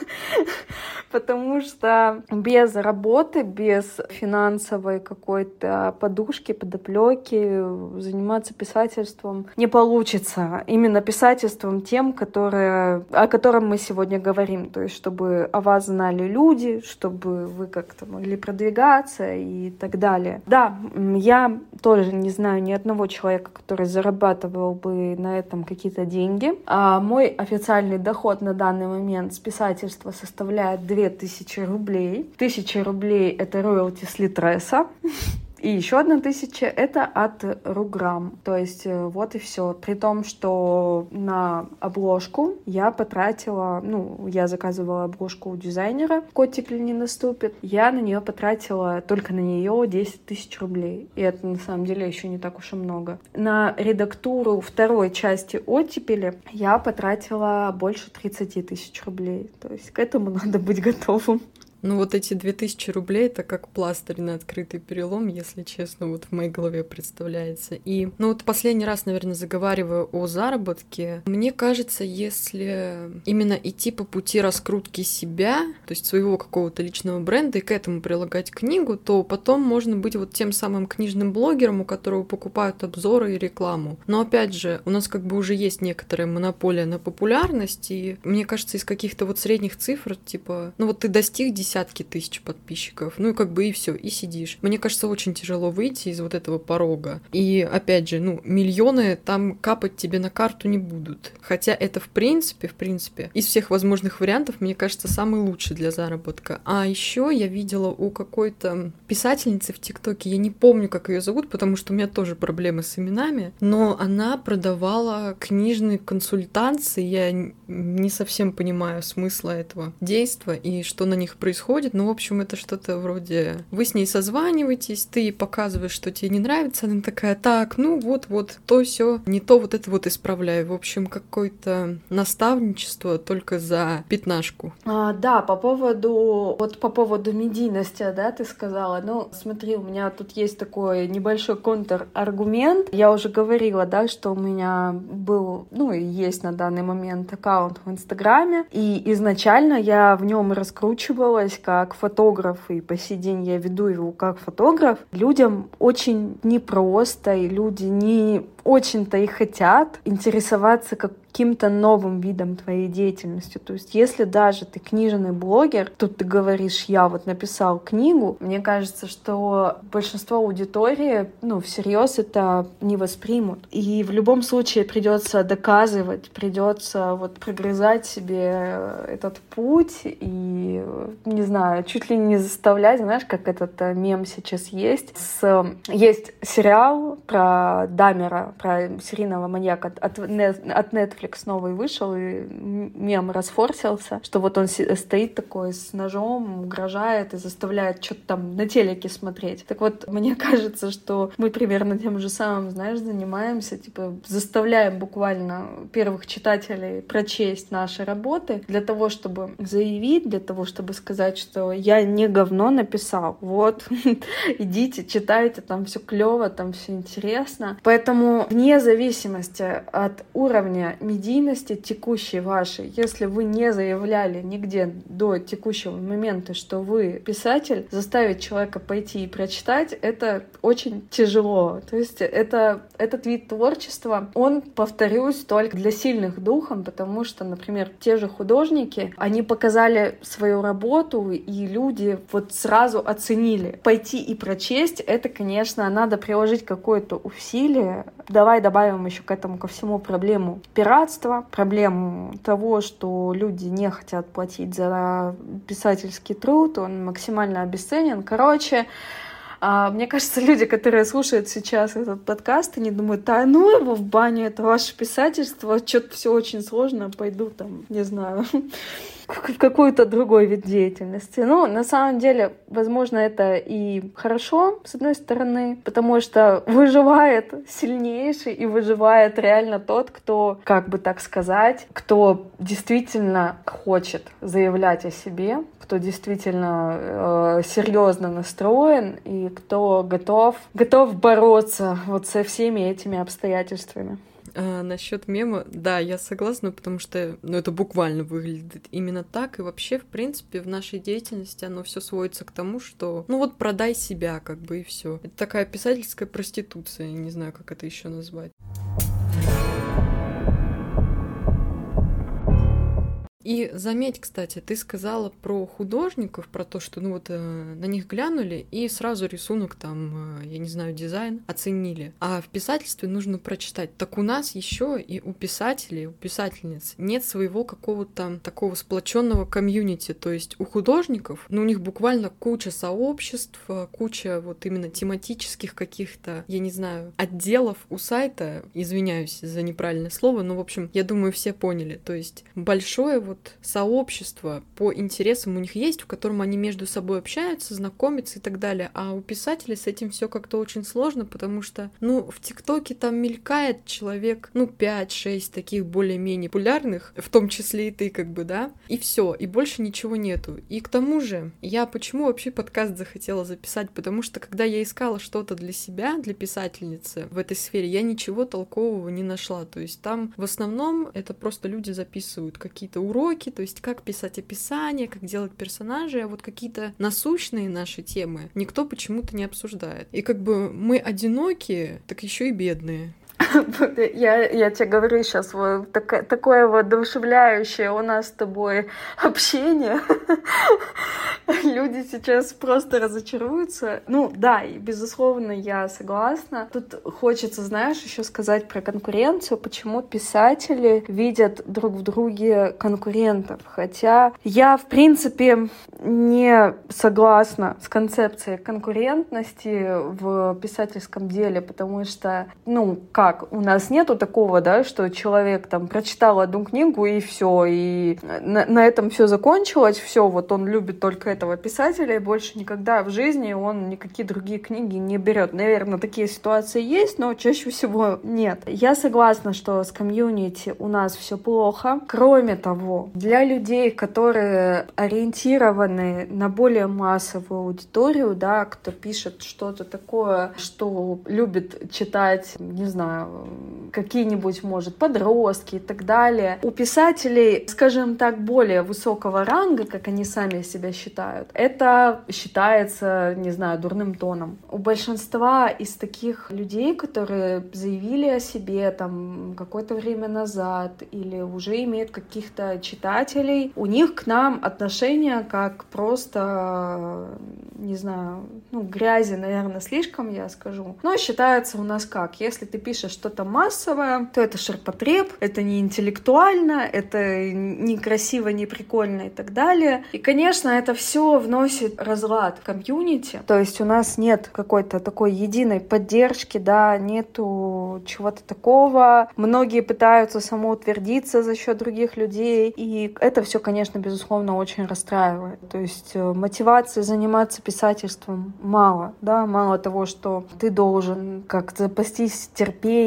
потому что без работы, без финансовой какой-то подушки, подоплеки заниматься писательством не получится. Именно писательством тем, которые, о котором мы сегодня говорим. То есть, чтобы о вас знали люди, чтобы вы как-то могли продвигаться и так далее. Да, я тоже не знаю ни одного человека, который зарабатывал бы на этом какие-то деньги. А мой официальный доход на данный момент с писательства составляет 2 2000 рублей. 1000 рублей — это роялти с Литреса. <laughs> И еще одна тысяча — это от Руграм. То есть э, вот и все. При том, что на обложку я потратила, ну, я заказывала обложку у дизайнера «Котик ли не наступит». Я на нее потратила только на нее 10 тысяч рублей. И это на самом деле еще не так уж и много. На редактуру второй части «Оттепели» я потратила больше 30 тысяч рублей. То есть к этому <laughs> надо быть готовым. Ну вот эти 2000 рублей это как пластырь на открытый перелом, если честно, вот в моей голове представляется. И, ну вот последний раз, наверное, заговариваю о заработке. Мне кажется, если именно идти по пути раскрутки себя, то есть своего какого-то личного бренда, и к этому прилагать книгу, то потом можно быть вот тем самым книжным блогером, у которого покупают обзоры и рекламу. Но опять же, у нас как бы уже есть некоторая монополия на популярность, и мне кажется, из каких-то вот средних цифр, типа, ну вот ты достиг 10 десятки тысяч подписчиков, ну и как бы и все, и сидишь. Мне кажется, очень тяжело выйти из вот этого порога. И опять же, ну, миллионы там капать тебе на карту не будут. Хотя это в принципе, в принципе, из всех возможных вариантов, мне кажется, самый лучший для заработка. А еще я видела у какой-то писательницы в ТикТоке, я не помню, как ее зовут, потому что у меня тоже проблемы с именами, но она продавала книжные консультации, я не совсем понимаю смысла этого действа и что на них происходит, но, в общем, это что-то вроде вы с ней созваниваетесь, ты показываешь, что тебе не нравится, она такая, так, ну вот-вот, то все, не то вот это вот исправляю. В общем, какое-то наставничество только за пятнашку. А, да, по поводу, вот по поводу медийности, да, ты сказала, ну, смотри, у меня тут есть такой небольшой контраргумент. Я уже говорила, да, что у меня был, ну, и есть на данный момент аккаунт в Инстаграме, и изначально я в нем раскручивалась как фотограф, и по сей день я веду его как фотограф. Людям очень непросто, и люди не очень-то и хотят интересоваться как каким-то новым видом твоей деятельности. То есть если даже ты книжный блогер, тут ты говоришь, я вот написал книгу, мне кажется, что большинство аудитории, ну, всерьез это не воспримут. И в любом случае придется доказывать, придется вот прогрызать себе этот путь и, не знаю, чуть ли не заставлять, знаешь, как этот э, мем сейчас есть. С... Есть сериал про Дамера, про серийного маньяка от, от Netflix, новый вышел, и мем расфорсился, что вот он стоит такой с ножом, угрожает и заставляет что-то там на телеке смотреть. Так вот, мне <laughs> кажется, что мы примерно тем же самым, знаешь, занимаемся, типа заставляем буквально первых читателей прочесть наши работы для того, чтобы заявить, для того, чтобы сказать, что я не говно написал, вот, <laughs> идите, читайте, там все клево, там все интересно. Поэтому вне зависимости от уровня медийности текущей вашей, если вы не заявляли нигде до текущего момента, что вы писатель, заставить человека пойти и прочитать, это очень тяжело. То есть это, этот вид творчества, он, повторюсь, только для сильных духом, потому что, например, те же художники, они показали свою работу, и люди вот сразу оценили. Пойти и прочесть, это, конечно, надо приложить какое-то усилие. Давай добавим еще к этому ко всему проблему пиратства, проблему того, что люди не хотят платить за писательский труд, он максимально обесценен. Короче, а, мне кажется, люди, которые слушают сейчас этот подкаст, они думают, да ну его в баню, это ваше писательство, что-то все очень сложно, пойду там, не знаю, в какой-то другой вид деятельности. Ну, на самом деле, возможно, это и хорошо, с одной стороны, потому что выживает сильнейший и выживает реально тот, кто, как бы так сказать, кто действительно хочет заявлять о себе, кто действительно э, серьезно настроен и кто готов, готов бороться вот со всеми этими обстоятельствами. А, насчет мема, да, я согласна, потому что, ну, это буквально выглядит именно так, и вообще, в принципе, в нашей деятельности оно все сводится к тому, что, ну вот, продай себя, как бы, и все. Это такая писательская проституция, не знаю, как это еще назвать. И заметь, кстати, ты сказала про художников, про то, что ну вот э, на них глянули и сразу рисунок там, э, я не знаю, дизайн оценили. А в писательстве нужно прочитать. Так у нас еще и у писателей, у писательниц нет своего какого-то такого сплоченного комьюнити. То есть у художников, ну у них буквально куча сообществ, э, куча вот именно тематических каких-то, я не знаю, отделов у сайта. Извиняюсь за неправильное слово, но в общем, я думаю, все поняли. То есть большое вот сообщество по интересам у них есть, в котором они между собой общаются, знакомятся и так далее. А у писателей с этим все как-то очень сложно, потому что, ну, в ТикТоке там мелькает человек, ну, 5-6 таких более-менее популярных, в том числе и ты, как бы, да, и все, и больше ничего нету. И к тому же, я почему вообще подкаст захотела записать? Потому что, когда я искала что-то для себя, для писательницы в этой сфере, я ничего толкового не нашла. То есть там в основном это просто люди записывают какие-то уроки, уроки, то есть как писать описание, как делать персонажей, а вот какие-то насущные наши темы никто почему-то не обсуждает. И как бы мы одинокие, так еще и бедные. <laughs> Я, я тебе говорю сейчас, вот так, такое воодушевляющее у нас с тобой общение. <laughs> Люди сейчас просто разочаруются. Ну да, и безусловно, я согласна. Тут хочется, знаешь, еще сказать про конкуренцию, почему писатели видят друг в друге конкурентов. Хотя я, в принципе, не согласна с концепцией конкурентности в писательском деле, потому что, ну, как, у нас нету такого, да, что человек там прочитал одну книгу и все, и на, на этом все закончилось, все, вот он любит только этого писателя, и больше никогда в жизни он никакие другие книги не берет. Наверное, такие ситуации есть, но чаще всего нет. Я согласна, что с комьюнити у нас все плохо. Кроме того, для людей, которые ориентированы на более массовую аудиторию, да, кто пишет что-то такое, что любит читать, не знаю, какие-нибудь, может, подростки и так далее. У писателей, скажем так, более высокого ранга, как они сами себя считают, это считается, не знаю, дурным тоном. У большинства из таких людей, которые заявили о себе там какое-то время назад или уже имеют каких-то читателей, у них к нам отношение как просто, не знаю, ну, грязи, наверное, слишком, я скажу. Но считается у нас как? Если ты пишешь что-то массовое, то это ширпотреб, это не интеллектуально, это не красиво, не прикольно и так далее. И, конечно, это все вносит разлад в комьюнити. То есть у нас нет какой-то такой единой поддержки, да, нету чего-то такого. Многие пытаются самоутвердиться за счет других людей. И это все, конечно, безусловно, очень расстраивает. То есть э, мотивации заниматься писательством мало, да, мало того, что ты должен как-то запастись терпением.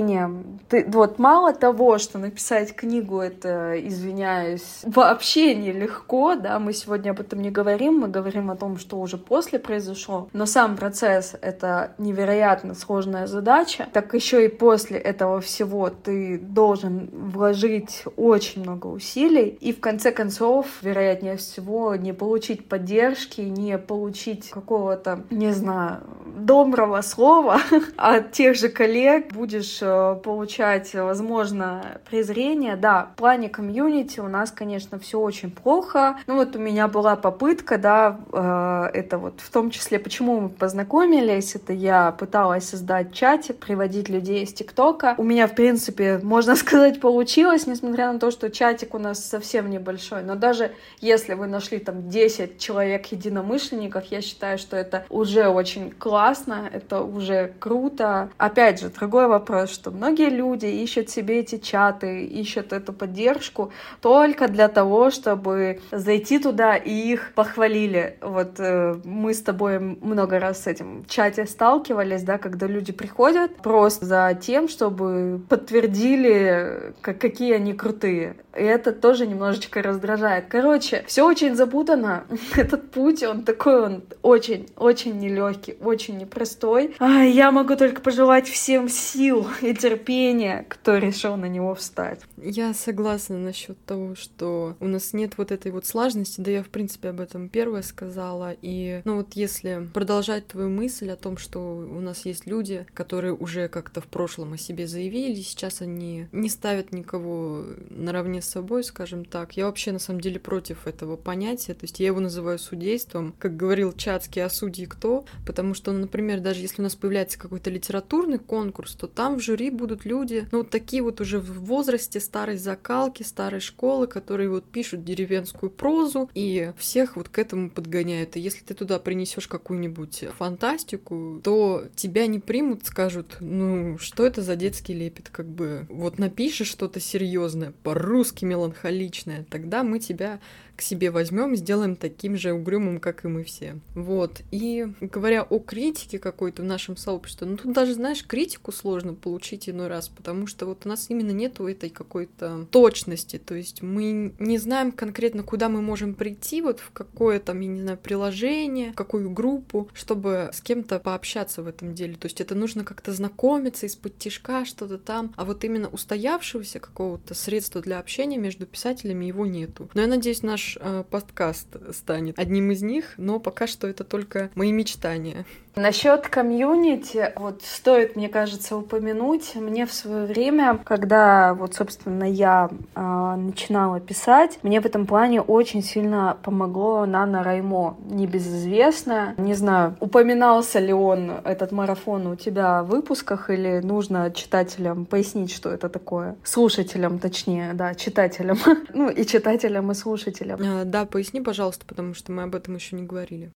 Ты, вот мало того, что написать книгу, это, извиняюсь, вообще нелегко, да, мы сегодня об этом не говорим, мы говорим о том, что уже после произошло, но сам процесс — это невероятно сложная задача, так еще и после этого всего ты должен вложить очень много усилий, и в конце концов, вероятнее всего, не получить поддержки, не получить какого-то, не знаю, доброго слова <laughs> от тех же коллег, будешь получать, возможно, презрение. Да, в плане комьюнити у нас, конечно, все очень плохо. Ну вот у меня была попытка, да, э, это вот в том числе, почему мы познакомились, это я пыталась создать чатик, приводить людей из ТикТока. У меня, в принципе, можно <laughs> сказать, получилось, несмотря на то, что чатик у нас совсем небольшой. Но даже если вы нашли там 10 человек единомышленников, я считаю, что это уже очень классно, это уже круто. Опять же, другой вопрос, что многие люди ищут себе эти чаты, ищут эту поддержку только для того, чтобы зайти туда и их похвалили. Вот э, мы с тобой много раз с этим в чате сталкивались, да, когда люди приходят просто за тем, чтобы подтвердили, как, какие они крутые. И это тоже немножечко раздражает. Короче, все очень запутано. <laughs> Этот путь, он такой, он очень-очень нелегкий, очень непростой. А, я могу только пожелать всем сил и терпения, кто решил на него встать. Я согласна насчет того, что у нас нет вот этой вот сложности, да я, в принципе, об этом первое сказала. И, ну вот если продолжать твою мысль о том, что у нас есть люди, которые уже как-то в прошлом о себе заявили, сейчас они не ставят никого наравне с собой, скажем так. Я вообще, на самом деле, против этого понятия, то есть я его называю судейством. Как говорил Чацкий, а судьи кто? Потому что, ну, например, даже если у нас появляется какой-то литературный конкурс, то там в жюри будут люди, ну, вот такие вот уже в возрасте старой закалки, старой школы, которые вот пишут деревенскую прозу и всех вот к этому подгоняют. И если ты туда принесешь какую-нибудь фантастику, то тебя не примут, скажут, ну, что это за детский лепет, как бы, вот напишешь что-то серьезное, по-русски меланхоличное, тогда мы тебя к себе возьмем, сделаем таким же угрюмым, как и мы все. Вот. И говоря о критике какой-то в нашем сообществе, ну тут даже, знаешь, критику сложно получить иной раз, потому что вот у нас именно нету этой какой-то точности, то есть мы не знаем конкретно, куда мы можем прийти, вот в какое там, я не знаю, приложение, в какую группу, чтобы с кем-то пообщаться в этом деле. То есть это нужно как-то знакомиться из-под тишка, что-то там, а вот именно устоявшегося какого-то средства для общения между писателями его нету. Но я надеюсь, наш наш э, подкаст станет одним из них, но пока что это только мои мечтания. Насчет комьюнити, вот стоит, мне кажется, упомянуть, мне в свое время, когда вот, собственно, я э, начинала писать, мне в этом плане очень сильно помогло Нана Раймо, небезызвестная. Не знаю, упоминался ли он этот марафон у тебя в выпусках или нужно читателям пояснить, что это такое? Слушателям, точнее, да, читателям. <laughs> ну и читателям, и слушателям. А, да, поясни, пожалуйста, потому что мы об этом еще не говорили.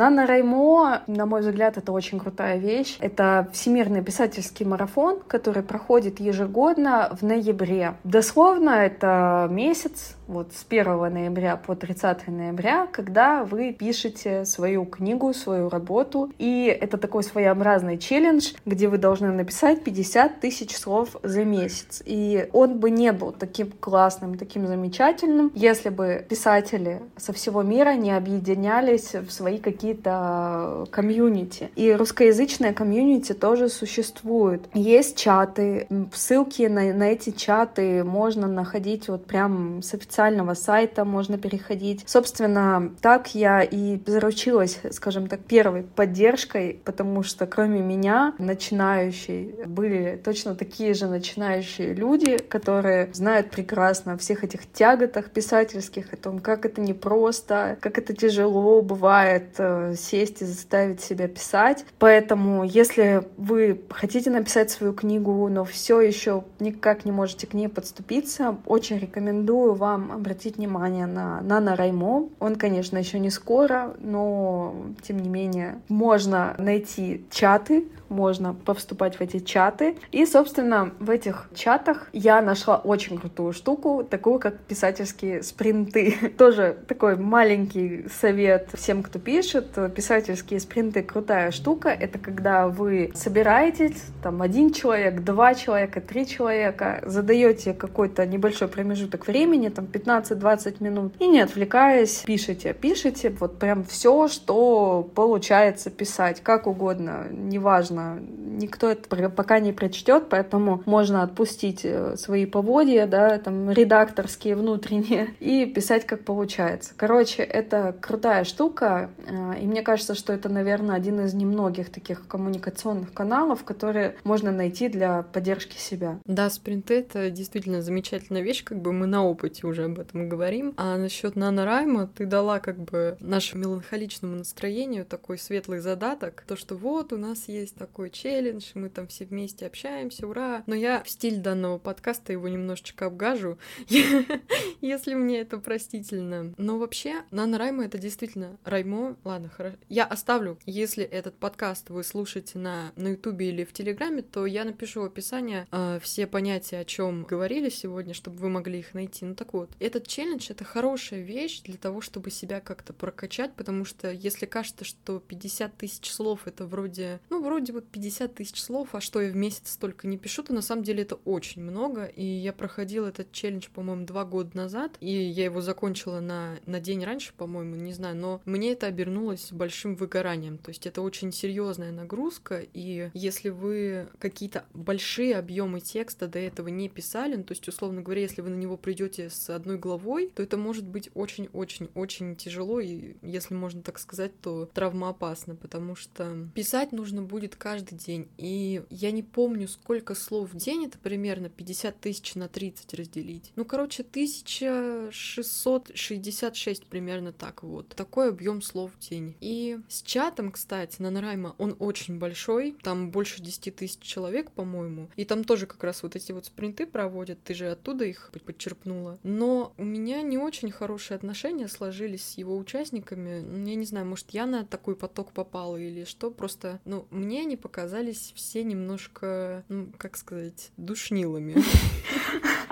Нана Раймо, на мой взгляд, это очень крутая вещь. Это всемирный писательский марафон, который проходит ежегодно в ноябре. Дословно это месяц, вот с 1 ноября по 30 ноября, когда вы пишете свою книгу, свою работу. И это такой своеобразный челлендж, где вы должны написать 50 тысяч слов за месяц. И он бы не был таким классным, таким замечательным, если бы писатели со всего мира не объединялись в свои какие-то комьюнити. И русскоязычная комьюнити тоже существует. Есть чаты, ссылки на, на эти чаты можно находить вот прям с официальным официального сайта можно переходить. Собственно, так я и заручилась, скажем так, первой поддержкой, потому что кроме меня, начинающей, были точно такие же начинающие люди, которые знают прекрасно о всех этих тяготах писательских, о том, как это непросто, как это тяжело бывает э, сесть и заставить себя писать. Поэтому, если вы хотите написать свою книгу, но все еще никак не можете к ней подступиться, очень рекомендую вам обратить внимание на Нана Раймо. Он, конечно, еще не скоро, но тем не менее можно найти чаты, можно повступать в эти чаты. И, собственно, в этих чатах я нашла очень крутую штуку, такую как писательские спринты. <laughs> Тоже такой маленький совет всем, кто пишет. Писательские спринты крутая штука. Это когда вы собираетесь, там, один человек, два человека, три человека, задаете какой-то небольшой промежуток времени, там, 15-20 минут, и не отвлекаясь, пишите. Пишите вот прям все, что получается писать, как угодно, неважно. Никто это пока не прочтет, поэтому можно отпустить э, свои поводья, да, там, редакторские, внутренние, <laughs> и писать, как получается. Короче, это крутая штука, э, и мне кажется, что это, наверное, один из немногих таких коммуникационных каналов, которые можно найти для поддержки себя. Да, спринты — это действительно замечательная вещь, как бы мы на опыте уже об этом говорим. А насчет нанорайма ты дала как бы нашему меланхоличному настроению такой светлый задаток, то, что вот у нас есть такой челлендж, мы там все вместе общаемся, ура! Но я в стиль данного подкаста его немножечко обгажу, <laughs> если мне это простительно. Но вообще, нанорайма — это действительно Раймо. Ладно, хорошо. Я оставлю, если этот подкаст вы слушаете на, на Ютубе или в Телеграме, то я напишу в описании э, все понятия, о чем говорили сегодня, чтобы вы могли их найти. Ну так вот, этот челлендж — это хорошая вещь для того, чтобы себя как-то прокачать, потому что если кажется, что 50 тысяч слов — это вроде, ну, вроде вот 50 тысяч слов, а что я в месяц столько не пишу, то на самом деле это очень много, и я проходила этот челлендж, по-моему, два года назад, и я его закончила на, на день раньше, по-моему, не знаю, но мне это обернулось большим выгоранием, то есть это очень серьезная нагрузка, и если вы какие-то большие объемы текста до этого не писали, ну, то есть, условно говоря, если вы на него придете с одной головой, то это может быть очень-очень-очень тяжело, и если можно так сказать, то травмоопасно, потому что писать нужно будет каждый день. И я не помню, сколько слов в день, это примерно 50 тысяч на 30 разделить. Ну, короче, 1666 примерно так вот. Такой объем слов в день. И с чатом, кстати, на Нарайма он очень большой, там больше 10 тысяч человек, по-моему. И там тоже как раз вот эти вот спринты проводят, ты же оттуда их подчерпнула. Но у меня не очень хорошие отношения сложились с его участниками. Ну, я не знаю, может, я на такой поток попала или что, просто, ну, мне они показались все немножко, ну, как сказать, душнилами. <laughs>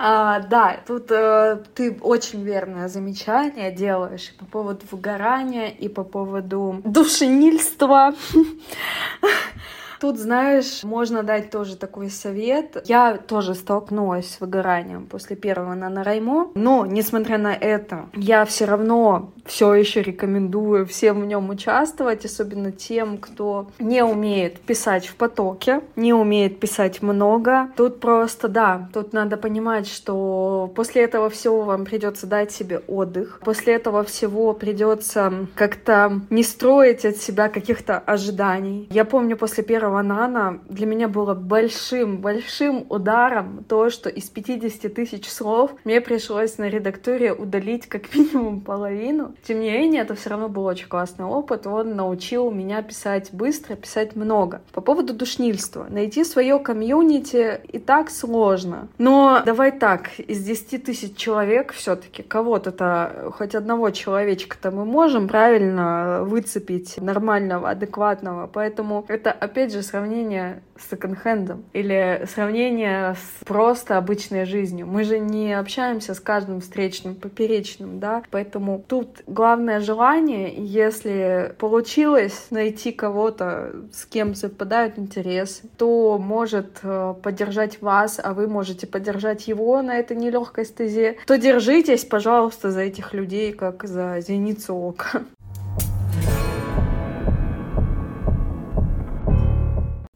А, да, тут э, ты очень верное замечание делаешь по поводу выгорания, и по поводу душнильства. <laughs> Тут, знаешь, можно дать тоже такой совет. Я тоже столкнулась с выгоранием после первого нанораймо, но, несмотря на это, я все равно все еще рекомендую всем в нем участвовать, особенно тем, кто не умеет писать в потоке, не умеет писать много. Тут просто, да, тут надо понимать, что после этого всего вам придется дать себе отдых. После этого всего придется как-то не строить от себя каких-то ожиданий. Я помню, после первого нана для меня было большим-большим ударом то, что из 50 тысяч слов мне пришлось на редактуре удалить как <laughs> минимум половину. Тем не менее, это все равно был очень классный опыт. Он научил меня писать быстро, писать много. По поводу душнильства. Найти свое комьюнити и так сложно. Но давай так, из 10 тысяч человек все-таки кого-то-то, хоть одного человечка-то мы можем правильно выцепить нормального, адекватного. Поэтому это, опять же, сравнение с секонд-хендом или сравнение с просто обычной жизнью. Мы же не общаемся с каждым встречным, поперечным, да, поэтому тут главное желание, если получилось найти кого-то, с кем совпадают интересы, то может э, поддержать вас, а вы можете поддержать его на этой нелегкой стезе, то держитесь, пожалуйста, за этих людей, как за зеницу ока.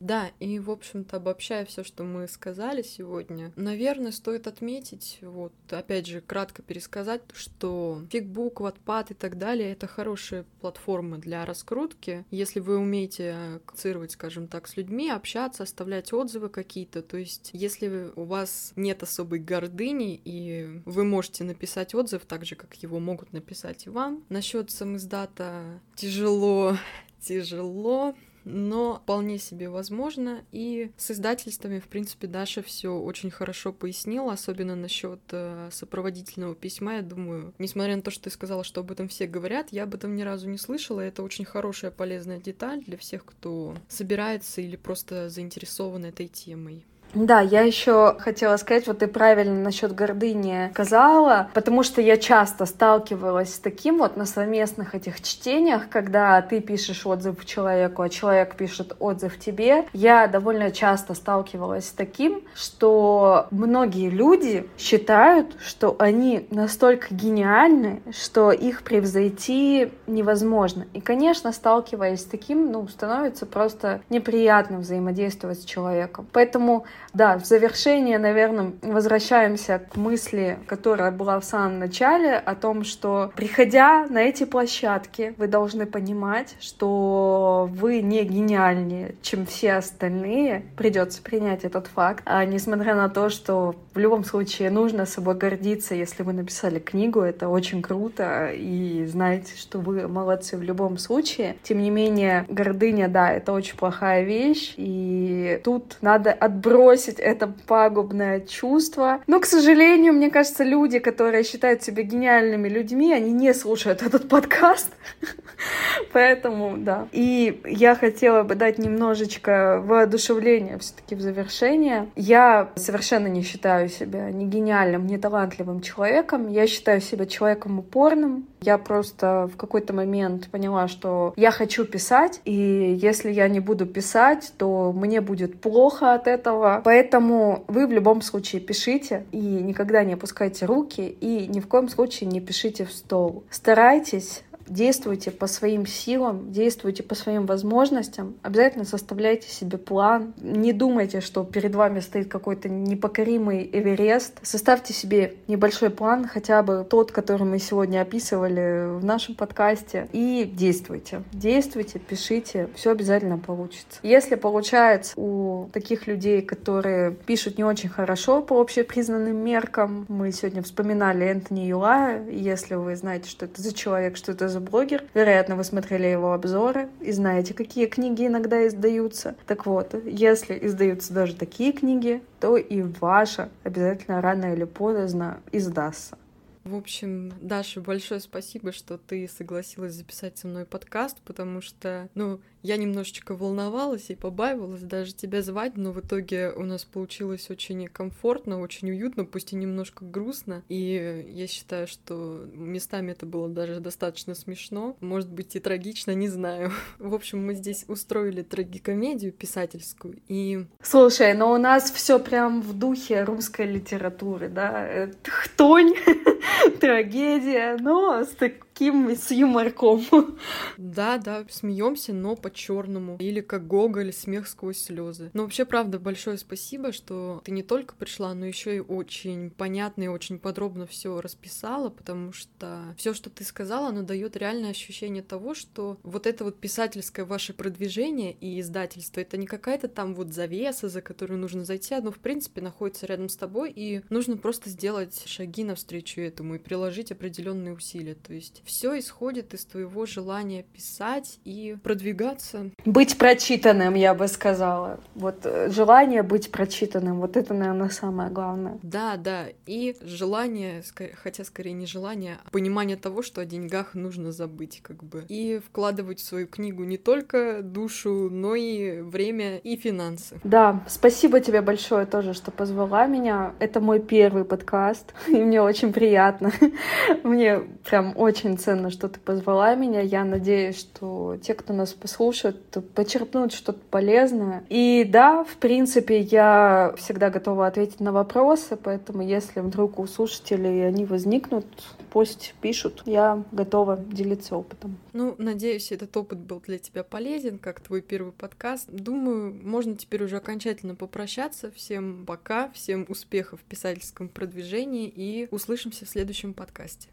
Да, и, в общем-то, обобщая все, что мы сказали сегодня, наверное, стоит отметить, вот, опять же, кратко пересказать, что фигбук, ватпад и так далее — это хорошие платформы для раскрутки. Если вы умеете коммуницировать, скажем так, с людьми, общаться, оставлять отзывы какие-то, то есть если у вас нет особой гордыни, и вы можете написать отзыв так же, как его могут написать и вам. Насчет самиздата тяжело, <laughs> тяжело, но вполне себе возможно. И с издательствами, в принципе, Даша все очень хорошо пояснила, особенно насчет э, сопроводительного письма. Я думаю, несмотря на то, что ты сказала, что об этом все говорят, я об этом ни разу не слышала. Это очень хорошая, полезная деталь для всех, кто собирается или просто заинтересован этой темой. Да, я еще хотела сказать, вот ты правильно насчет гордыни сказала, потому что я часто сталкивалась с таким вот на совместных этих чтениях, когда ты пишешь отзыв человеку, а человек пишет отзыв тебе. Я довольно часто сталкивалась с таким, что многие люди считают, что они настолько гениальны, что их превзойти невозможно. И, конечно, сталкиваясь с таким, ну, становится просто неприятно взаимодействовать с человеком. Поэтому да, в завершение, наверное, возвращаемся к мысли, которая была в самом начале, о том, что приходя на эти площадки, вы должны понимать, что вы не гениальнее, чем все остальные. Придется принять этот факт. А несмотря на то, что в любом случае нужно собой гордиться, если вы написали книгу, это очень круто, и знаете, что вы молодцы в любом случае. Тем не менее, гордыня, да, это очень плохая вещь, и тут надо отбросить отбросить это пагубное чувство. Но, к сожалению, мне кажется, люди, которые считают себя гениальными людьми, они не слушают этот подкаст. <laughs> Поэтому, да. И я хотела бы дать немножечко воодушевления все-таки в завершение. Я совершенно не считаю себя ни гениальным, ни талантливым человеком. Я считаю себя человеком упорным. Я просто в какой-то момент поняла, что я хочу писать, и если я не буду писать, то мне будет плохо от этого. Поэтому вы в любом случае пишите и никогда не опускайте руки и ни в коем случае не пишите в стол. Старайтесь действуйте по своим силам, действуйте по своим возможностям, обязательно составляйте себе план, не думайте, что перед вами стоит какой-то непокоримый Эверест, составьте себе небольшой план, хотя бы тот, который мы сегодня описывали в нашем подкасте, и действуйте. Действуйте, пишите, все обязательно получится. Если получается у таких людей, которые пишут не очень хорошо по общепризнанным меркам, мы сегодня вспоминали Энтони Юлая, если вы знаете, что это за человек, что это за блогер. Вероятно, вы смотрели его обзоры и знаете, какие книги иногда издаются. Так вот, если издаются даже такие книги, то и ваша обязательно рано или поздно издастся. В общем, Даша, большое спасибо, что ты согласилась записать со мной подкаст, потому что, ну, я немножечко волновалась и побаивалась даже тебя звать, но в итоге у нас получилось очень комфортно, очень уютно, пусть и немножко грустно. И я считаю, что местами это было даже достаточно смешно, может быть и трагично, не знаю. <laughs> В общем, мы здесь устроили трагикомедию писательскую и... Слушай, но у нас все прям в духе русской литературы, да? Хтонь, <laughs> трагедия, но с таким с юморком. <laughs> Да, да, смеемся, но по-черному. Или как Гоголь, смех сквозь слезы. Но вообще, правда, большое спасибо, что ты не только пришла, но еще и очень понятно и очень подробно все расписала, потому что все, что ты сказала, оно дает реальное ощущение того, что вот это вот писательское ваше продвижение и издательство, это не какая-то там вот завеса, за которую нужно зайти, оно в принципе находится рядом с тобой, и нужно просто сделать шаги навстречу этому и приложить определенные усилия. То есть все исходит из твоего желания писать и продвигаться. Быть прочитанным, я бы сказала. Вот э, желание быть прочитанным, вот это, наверное, самое главное. Да, да. И желание, хотя скорее не желание, а понимание того, что о деньгах нужно забыть, как бы. И вкладывать в свою книгу не только душу, но и время и финансы. Да, спасибо тебе большое тоже, что позвала меня. Это мой первый подкаст, <laughs> и мне очень приятно. <laughs> Мне прям очень очень ценно, что ты позвала меня. Я надеюсь, что те, кто нас послушает, почерпнут что-то полезное. И да, в принципе, я всегда готова ответить на вопросы, поэтому если вдруг у слушателей они возникнут, пусть пишут. Я готова делиться опытом. Ну, надеюсь, этот опыт был для тебя полезен, как твой первый подкаст. Думаю, можно теперь уже окончательно попрощаться. Всем пока, всем успехов в писательском продвижении и услышимся в следующем подкасте.